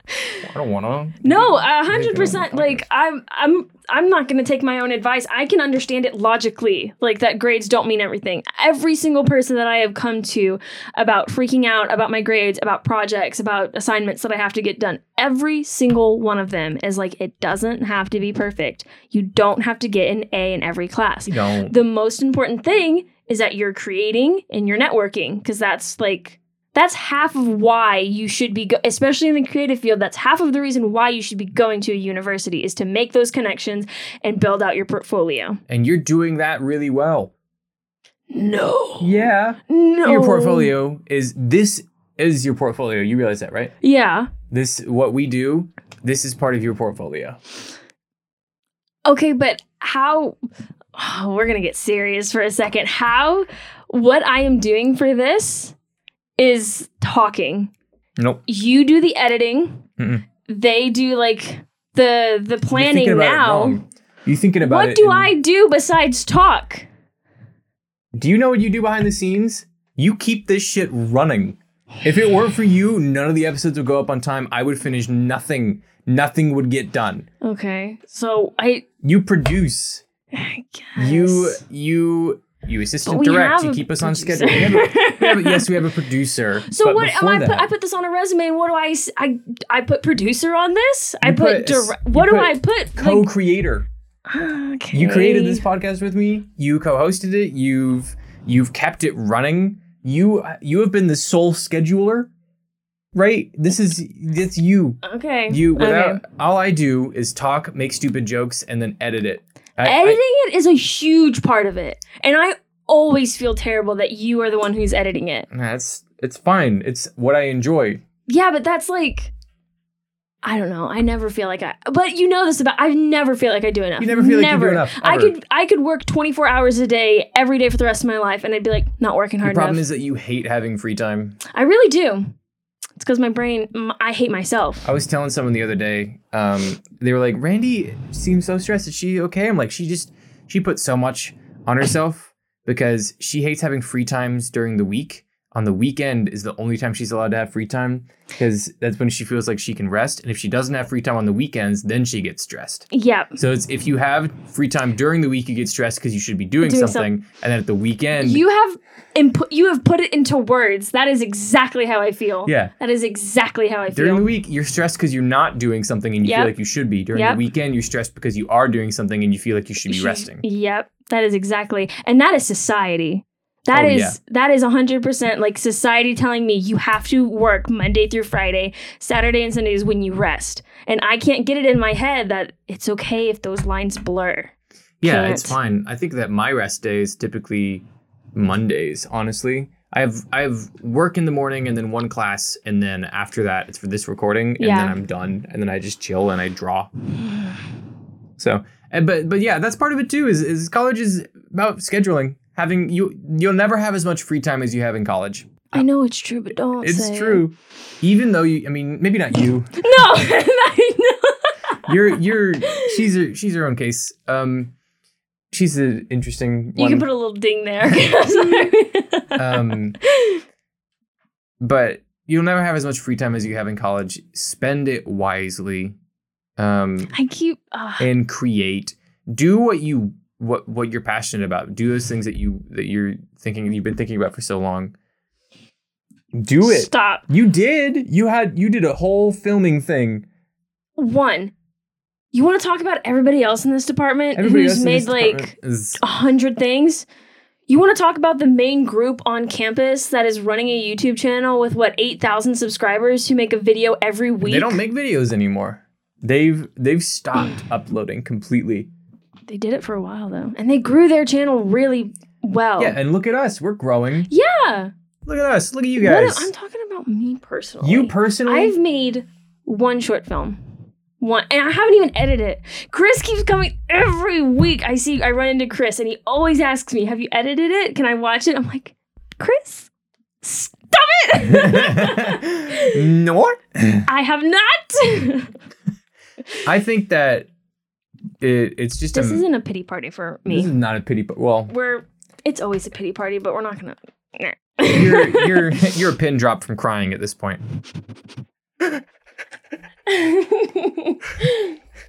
"I don't want to." no, a hundred percent. Like I'm, I'm, I'm not gonna take my own advice. I can understand it logically. Like that grades don't mean everything. Every single person that I have come to about freaking out about my grades, about projects, about assignments that I have to get done. Every single one of them is like, it doesn't have to be perfect. You don't have to get an A in every class. You don't. the most important thing is that you're creating and you're networking because that's like That's half of why you should be, go- especially in the creative field. That's half of the reason why you should be going to a university is to make those connections and build out your portfolio. And you're doing that really well. No, Yeah. no. Your portfolio is this is your portfolio. You realize that, right? Yeah. This what we do. This is part of your portfolio. Okay, but how? oh, we're gonna get serious for a second. How? What I am doing for this is talking. Nope. You do the editing. Mm-mm. They do like the the planning thinking about it now. You thinking about What it? do in- I do besides talk? Do you know what you do behind the scenes? You keep this shit running. If it weren't for you, none of the episodes would go up on time. I would finish nothing. Nothing would get done. Okay, so I, You produce. I guess You you you assistant direct. You keep us on schedule. We have a- we have a- yes, we have a producer. So what am I that, put? I put this on a resume, and what do i i, I put producer on this. I put, put- dire- what do I put? Co-creator. okay. You created this podcast with me. You co-hosted it. You've you've kept it running. You you have been the sole scheduler, right? This is it's you. Okay. You without Okay. all I do is talk, make stupid jokes, and then edit it. I- I- editing it is a huge part of it, and I always feel terrible that you are the one who's editing it. that's it's fine. It's what I enjoy. Yeah, but that's like. I don't know. I never feel like I, but you know this about. I never feel like I do enough. You never feel like you do Never. enough, I could, I could work twenty four hours a day every day for the rest of my life, and I'd be like, not working hard enough. The problem enough. is that you hate having free time. I really do. It's because my brain. I hate myself. I was telling someone the other day, um, they were like, Randy seems so stressed. Is she okay? I'm like, she just, she put so much on herself because she hates having free times during the week. On the weekend is the only time she's allowed to have free time because that's when she feels like she can rest. And if she doesn't have free time on the weekends, then she gets stressed. Yeah. So it's if you have free time during the week, you get stressed because you should be doing, Doing something. And then at the weekend, You have input. You have put it into words. That is exactly how I feel. yeah. That is exactly how I feel. During the week, you're stressed because you're not doing something and you Yep. feel like you should be. During Yep. the weekend, you're stressed because you are doing something and you feel like you should be resting. Yep, that is exactly, and that is society. That Oh, is yeah. that is hundred percent like society telling me you have to work Monday through Friday, Saturday and Sunday is when you rest, and I can't get it in my head that it's okay if those lines blur. Yeah, it's Can't. fine. I think that my rest day is typically Mondays, honestly. I have I have work in the morning and then one class and then after that it's for this recording and Yeah. then I'm done and then I just chill and I draw. So, and, but but yeah, that's part of it too is is college is about scheduling. Having you you'll never have as much free time as you have in college. I know it's true, but don't. It's it. true. Even though you I mean, maybe not you. No, I know. You're you're she's her, she's her own case. Um she's an interesting You can put a little ding there. Um, but you'll never have as much free time as you have in college. Spend it wisely, um, I keep. Uh, and create. Do what you what what you're passionate about. Do those things that you that you're thinking you've been thinking about for so long. Do it. Stop. You did. You had you did a whole filming thing. One. You want to talk about everybody else in this department Everybody who's made like is- a hundred things. You want to talk about the main group on campus that is running a YouTube channel with what eight thousand subscribers who make a video every week? they don't make videos anymore. They've they've stopped uploading completely. They did it for a while though, and they grew their channel really well. Yeah, and look at us. We're growing. yeah. Look at us. Look at you What guys. if- I'm talking about me personally. You personally? I've made one short film. One and I haven't even edited it. Chris keeps coming every week. I see I run into Chris and he always asks me, Have you edited it? Can I watch it? I'm like, Chris, stop it! no. I have not. I think that it, it's just this a. isn't a pity party for me. This is not a pity. But well, We're it's always a pity party, but we're not gonna you're you're you're a pin drop from crying at this point.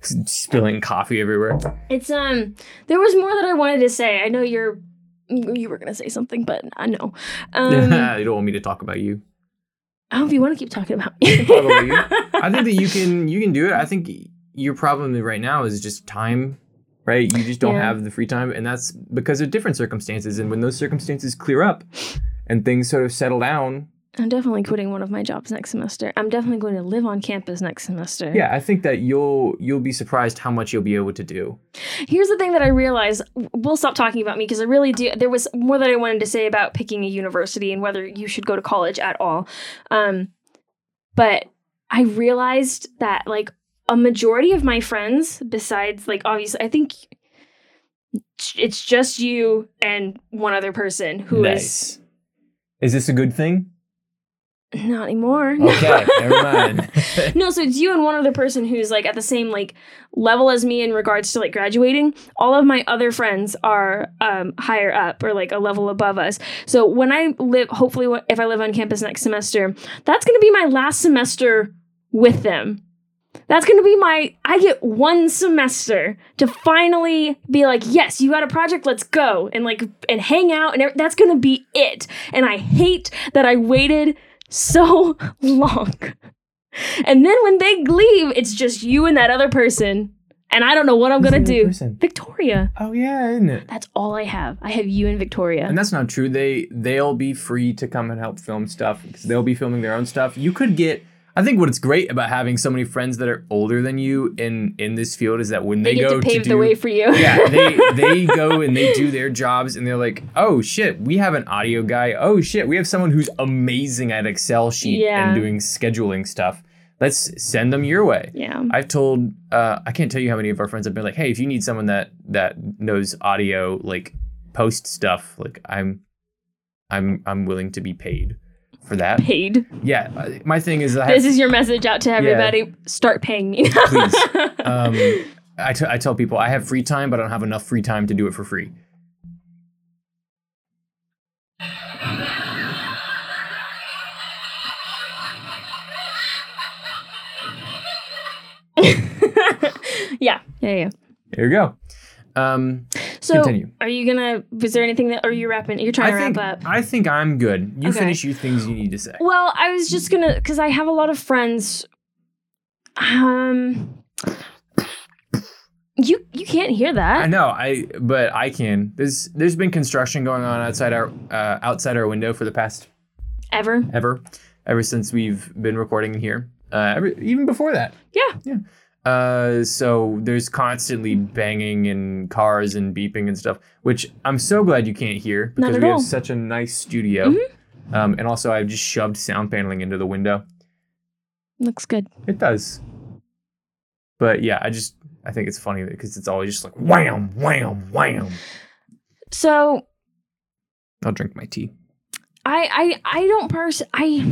Spilling coffee everywhere. it's um there was more that I wanted to say. I know you're you were gonna say something, but I know. Um you don't want me to talk about you. I hope you want to keep talking about me. talk about you. I think that you can you can do it. I think your problem right now is just time, right? You just don't Yeah. have the free time, and that's because of different circumstances. And when those circumstances clear up and things sort of settle down, I'm definitely quitting one of my jobs next semester. I'm definitely going to live on campus next semester. Yeah, I think that you'll you'll be surprised how much you'll be able to do. Here's the thing that I realized. We'll stop talking about me because I really do. There was more that I wanted to say about picking a university and whether you should go to college at all. Um, but I realized that like a majority of my friends, besides like obviously, I think it's just you and one other person who is nice. Is this a good thing? not anymore. Okay, never mind. no, so it's you and one other person who's like at the same like level as me in regards to like graduating. All of my other friends are um, higher up or like a level above us. So when I live, hopefully, if I live on campus next semester, that's going to be my last semester with them. That's going to be my. I get one semester to finally be like, yes, you got a project, let's go and like and hang out, and that's going to be it. And I hate that I waited so long. And then when they leave, it's just you and that other person. And I don't know what I'm Who's gonna do. person? Victoria. Oh yeah, isn't it? That's all I have. I have you and Victoria. And that's not true. They they'll be free to come and help film stuff because they'll be filming their own stuff. You could get. I think what's great about having so many friends that are older than you in in this field is that when they they, go to pave do, the way for you. yeah, they they go and they do their jobs and they're like, oh shit, we have an audio guy. Oh shit, we have someone who's amazing at Excel sheet Yeah. and doing scheduling stuff. Let's send them your way. yeah. I've told uh, I can't tell you how many of our friends have been like, hey, if you need someone that that knows audio like post stuff, like I'm I'm I'm willing to be paid for that. Paid. Yeah, uh, my thing is I This have, is your message out to everybody. Start paying me. Please. um I, t- I tell people I have free time, but I don't have enough free time to do it for free. yeah. Yeah. Yeah. Here you go. Um, So, Continue. are you gonna? Was there anything that? Are you wrapping? You're trying I to think wrap up. I think I'm good. You Okay. finish you things you need to say. Well, I was just gonna because I have a lot of friends. Um, you you can't hear that. I know, I but I can. There's there's been construction going on outside our uh, outside our window for the past Ever? ever ever since we've been recording in here. Uh, every, even before that. Yeah. Yeah. Uh, so there's constantly banging and cars and beeping and stuff, which I'm so glad you can't hear because we all. Mm-hmm. have such a nice studio. Um, and also I've just shoved sound paneling into the window. Looks good. It does. But yeah, I just I think it's funny because it's always just like wham, wham, wham. So I'll drink my tea. I I I don't pers I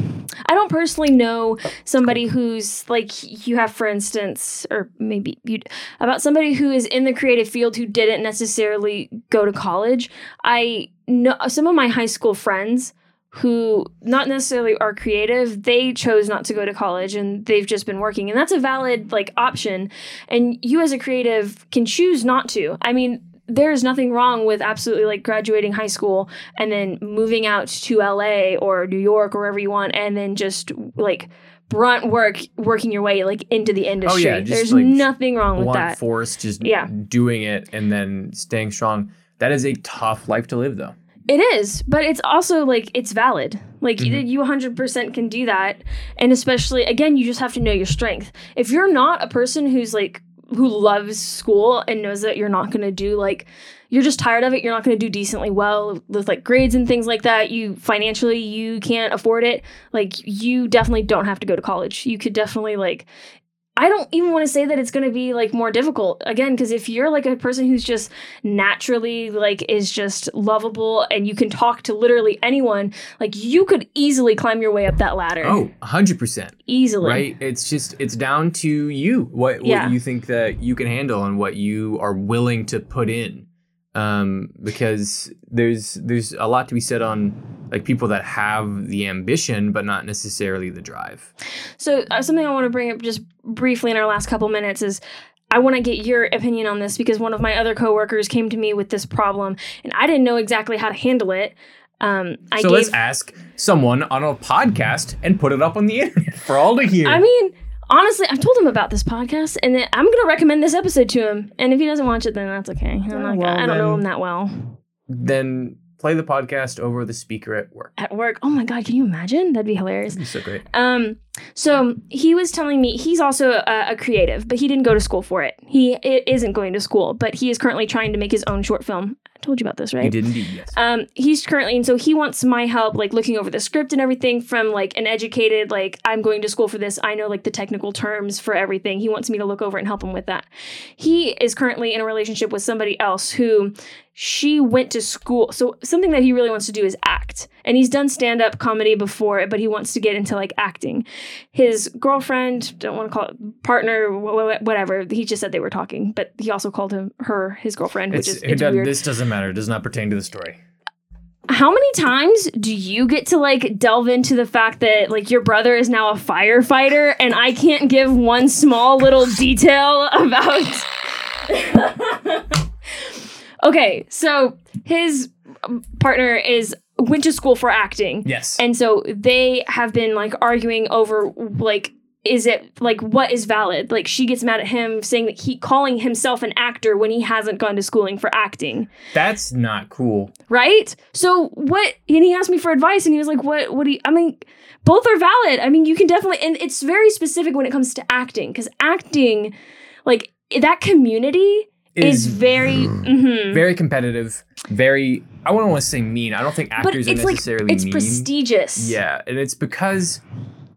I don't personally know somebody who's like you have for instance or maybe you about somebody who is in the creative field who didn't necessarily go to college. I know some of my high school friends who not necessarily are creative, they chose not to go to college and they've just been working and that's a valid like option and you as a creative can choose not to. I mean, there's nothing wrong with absolutely like graduating high school and then moving out to LA or New York or wherever you want and then just like brunt work working your way like into the industry. Oh, just, There's like, nothing wrong with that. force, just Yeah. doing it and then staying strong. That is a tough life to live, though. It is, but it's also like it's valid. Like Mhm. you 100% can do that. And especially again, you just have to know your strength. If you're not a person who's like who loves school and knows that you're not going to do like you're just tired of it, you're not going to do decently well with like grades and things like that. You financially you can't afford it. Like you definitely don't have to go to college. You could definitely like I don't even want to say that it's going to be like more difficult again because if you're like a person who's just naturally like is just lovable and you can talk to literally anyone, like you could easily climb your way up that ladder. Oh, 100%. easily. Right? It's just, it's down to you, what, what Yeah. you think that you can handle and what you are willing to put in. Um, because there's there's a lot to be said on like people that have the ambition but not necessarily the drive. So uh, something I want to bring up just briefly in our last couple minutes is I want to get your opinion on this because one of my other coworkers came to me with this problem and I didn't know exactly how to handle it. Um, I so gave. let's ask someone on a podcast and put it up on the internet for all to hear. I mean, honestly, I've told him about this podcast, and then I'm gonna recommend this episode to him. And if he doesn't watch it, then that's okay. I'm not, well, I don't know him that well. then play the podcast over the speaker at work. At work. Oh my god, can you imagine? That'd be hilarious. That'd be so great. Um, so he was telling me he's also a, a creative, but he didn't go to school for it. He isn't going to school, but he is currently trying to make his own short film. I told you about this, right? You did indeed, yes. Um, he's currently, and so he wants my help, like looking over the script and everything from like an educated, like I'm going to school for this. I know like the technical terms for everything. He wants me to look over and help him with that. He is currently in a relationship with somebody else who she went to school. So something that he really wants to do is act. And he's done stand up comedy before, but he wants to get into like acting. His girlfriend, don't want to call it partner, wh- wh- whatever. He just said they were talking, but he also called him her his girlfriend, which is it's does- weird. this doesn't matter. It does not pertain to the story. How many times do you get to like delve into the fact that like your brother is now a firefighter and I can't give one small little detail about Okay, so his partner is went to school for acting. Yes. And so they have been like arguing over like is it like what is valid? Like she gets mad at him saying that he calling himself an actor when he hasn't gone to schooling for acting That's not cool. right? So what? And he asked me for advice, and he was like, "What? What do you?" I mean, both are valid. I mean, you can definitely, and it's very specific when it comes to acting, because acting, like that community, is, very, mhm. very competitive. Very. I wouldn't want to say mean. I don't think but actors it's are like necessarily it's mean. prestigious. Yeah, and it's because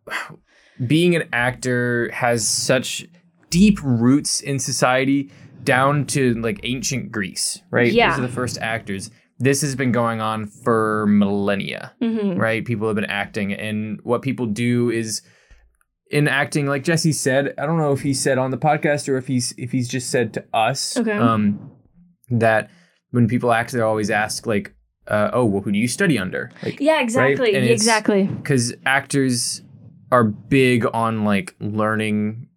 being an actor has such deep roots in society down to like ancient Greece, right? Yeah. Those are the first actors. This has been going on for millennia, hmm right? People have been acting, and what people do is in acting, like Jesse said. I don't know if he said on the podcast or if he's if he's just said to us, Okay. um, that when people act, they always ask like, uh, "Oh, well, who do you study under?" Like, Yeah, exactly, it's- exactly. because actors are big on like learning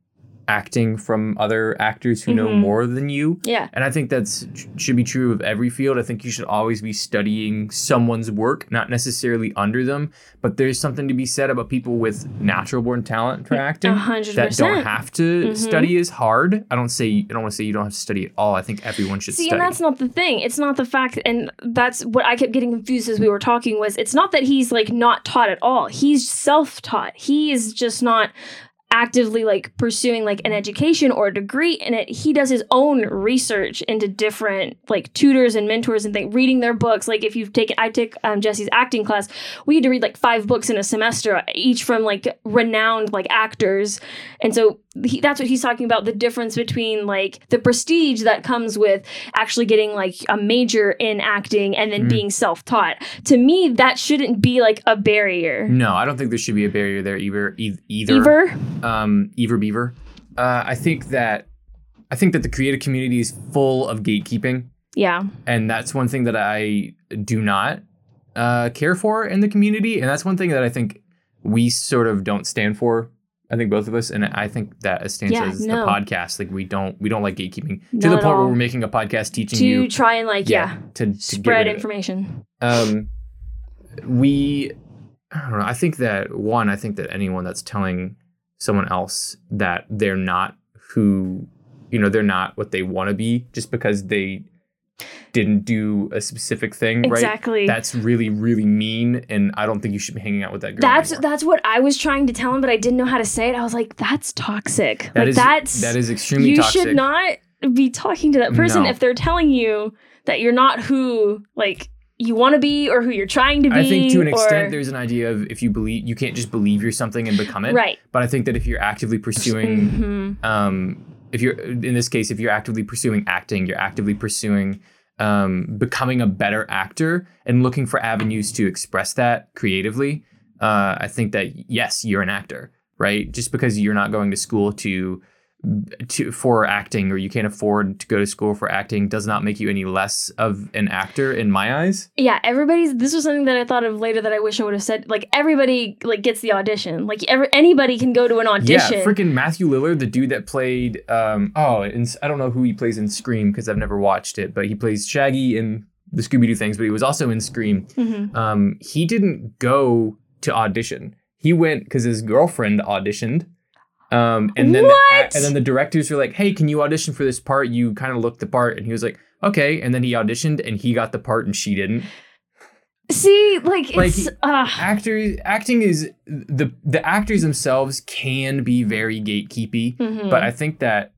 acting from other actors who know Mhm. more than you Yeah, and i think that's should be true of every field i think you should always be studying someone's work not necessarily under them but there's something to be said about people with natural born talent for acting a hundred that don't have to Mhm. study as hard i don't say i don't want to say you don't have to study at all i think everyone should See, study and that's not the thing. It's not the fact, and that's what I kept getting confused as we were talking. Was it's not that he's like not taught at all. He's self-taught. He is just not actively like pursuing like an education or a degree in it he does his own research into different like tutors and mentors and things reading their books. Like if you've taken i took um, jesse's acting class we had to read like five books in a semester each from like renowned like actors. And so he, that's what he's talking about the difference between like the prestige that comes with actually getting like a major in acting and then Mhm. being self-taught to me that shouldn't be like a barrier no i don't think there should be a barrier there either e- either Ever? um, Ever Beaver. Uh, I think that I think that the creative community is full of gatekeeping, yeah and that's one thing that I do not uh, care for in the community, and that's one thing that I think we sort of don't stand for. I think both of us, and I think that as stands Yeah, no. the podcast, like we don't we don't like gatekeeping to the point where we're making a podcast teaching to you, try and like yeah, to, to spread rid of it. information Um, we, I don't know. I think that one, I think that anyone that's telling someone else that they're not who, you know, they're not what they want to be just because they didn't do a specific thing, exactly right? That's really, really mean, and I don't think you should be hanging out with that girl. that's anymore. that's what I was trying to tell him, but I didn't know how to say it. I was like, "That's toxic. That like is- that's that is extremely you toxic. should not be talking to that person No. if they're telling you that you're not who like you want to be or who you're trying to be. I think to an or- extent, there's an idea of if you believe, you can't just believe you're something and become it. right. But I think that if you're actively pursuing Mhm. um, if you're in this case, if you're actively pursuing acting, you're actively pursuing um, becoming a better actor and looking for avenues to express that creatively. Uh, I think that yes, you're an actor, right? Just because you're not going to school to to for acting or you can't afford to go to school for acting does not make you any less of an actor in my eyes. Yeah, everybody's. This was something that I thought of later that I wish I would have said. Like everybody, like gets the audition. Like every anybody can go to an audition. Yeah, freaking Matthew Lillard, the dude that played um oh, in, I don't know who he plays in Scream because I've never watched it, but he plays Shaggy in the Scooby Doo things, but he was also in Scream. Mhm. Um, he didn't go to audition. He went because his girlfriend auditioned. Um, and then? The, and then the directors were like, "Hey, can you audition for this part? You kind of looked the part." And he was like, "Okay." And then he auditioned, and he got the part, and she didn't. See, like Like, it's uh, Actors acting is the the actors themselves can be very gatekeepy, mhm. but I think that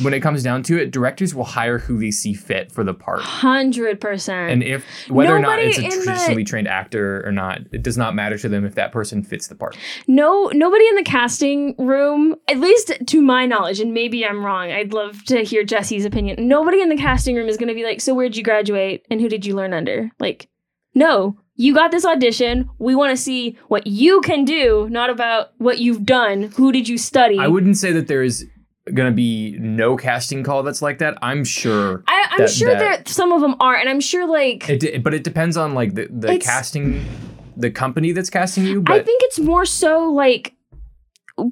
when it comes down to it, directors will hire who they see fit for the part. hundred percent. And if whether or not it's a in the- traditionally trained actor or not, it does not matter to them if that person fits the part. No, nobody in the casting room, at least to my knowledge, and maybe I'm wrong. I'd love to hear Jesse's opinion. Nobody in the casting room is going to be like, "So where'd you graduate and who did you learn under?" Like, no, you got this audition. We want to see what you can do, not about what you've done. Who did you study? I wouldn't say that there is going to be no casting call that's like that. I'm sure. I, I'm that- sure that- that some of them are, and I'm sure like It, but it depends on like the, the casting, the company that's casting you. But I think it's more so like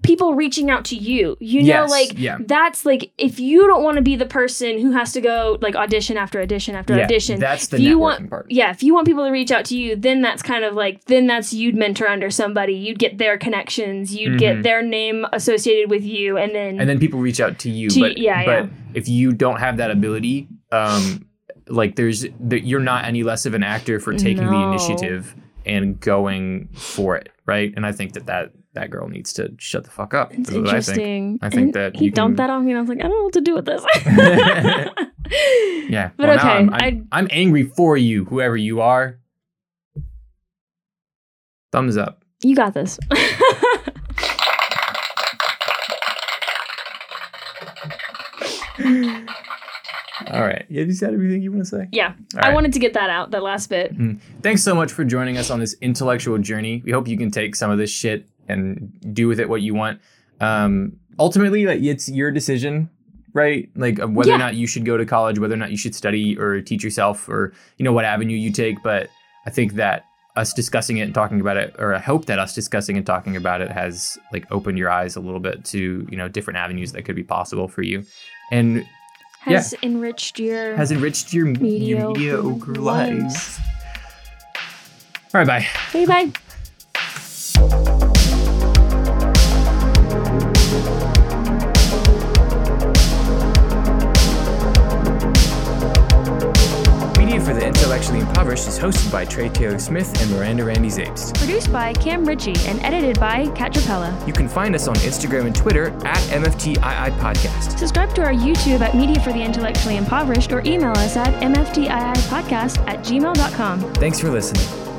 people reaching out to you. You know, Yes, like yeah. that's like if you don't want to be the person who has to go like audition after audition after yeah, audition. that's the if you want, part. yeah, if you want people to reach out to you, then that's kind of like then that's you'd mentor under somebody. You'd get their connections. You'd Mhm. get their name associated with you, and then and then people reach out to you. To- but yeah, but yeah. if you don't have that ability, um, like there's that you're not any less of an actor for taking the initiative and going for it, right? And I think that that that girl needs to shut the fuck up. it's what I think. interesting. I think that he dumped can- that on me, and I was like, I don't know what to do with this. Yeah, But well, okay, I'm, I'm, I'm angry for you, whoever you are. Thumbs up. you got this. All right. Have you said everything you want to say? yeah, All I wanted to get that out. That last bit. Mm-hmm. Thanks so much for joining us on this intellectual journey. We hope you can take some of this shit and do with it what you want. Um, ultimately, like it's your decision, right? Like whether Yeah. or not you should go to college, whether or not you should study or teach yourself, or you know what avenue you take. But I think that us discussing it and talking about it, or I hope that us discussing and talking about it has like opened your eyes a little bit to you know different avenues that could be possible for you, and Has enriched your has enriched your, mediocre lives. lives. All right, bye. Bye bye. Impoverished is hosted by Trey Taylor Smith and Miranda Randy Zapes. Produced by Cam Ritchie and edited by Kat Trapella. You can find us on Instagram and Twitter at MFTII Podcast. Subscribe to our YouTube at Media for the Intellectually Impoverished or email us at MFTII Podcast at gmail.com. Thanks for listening.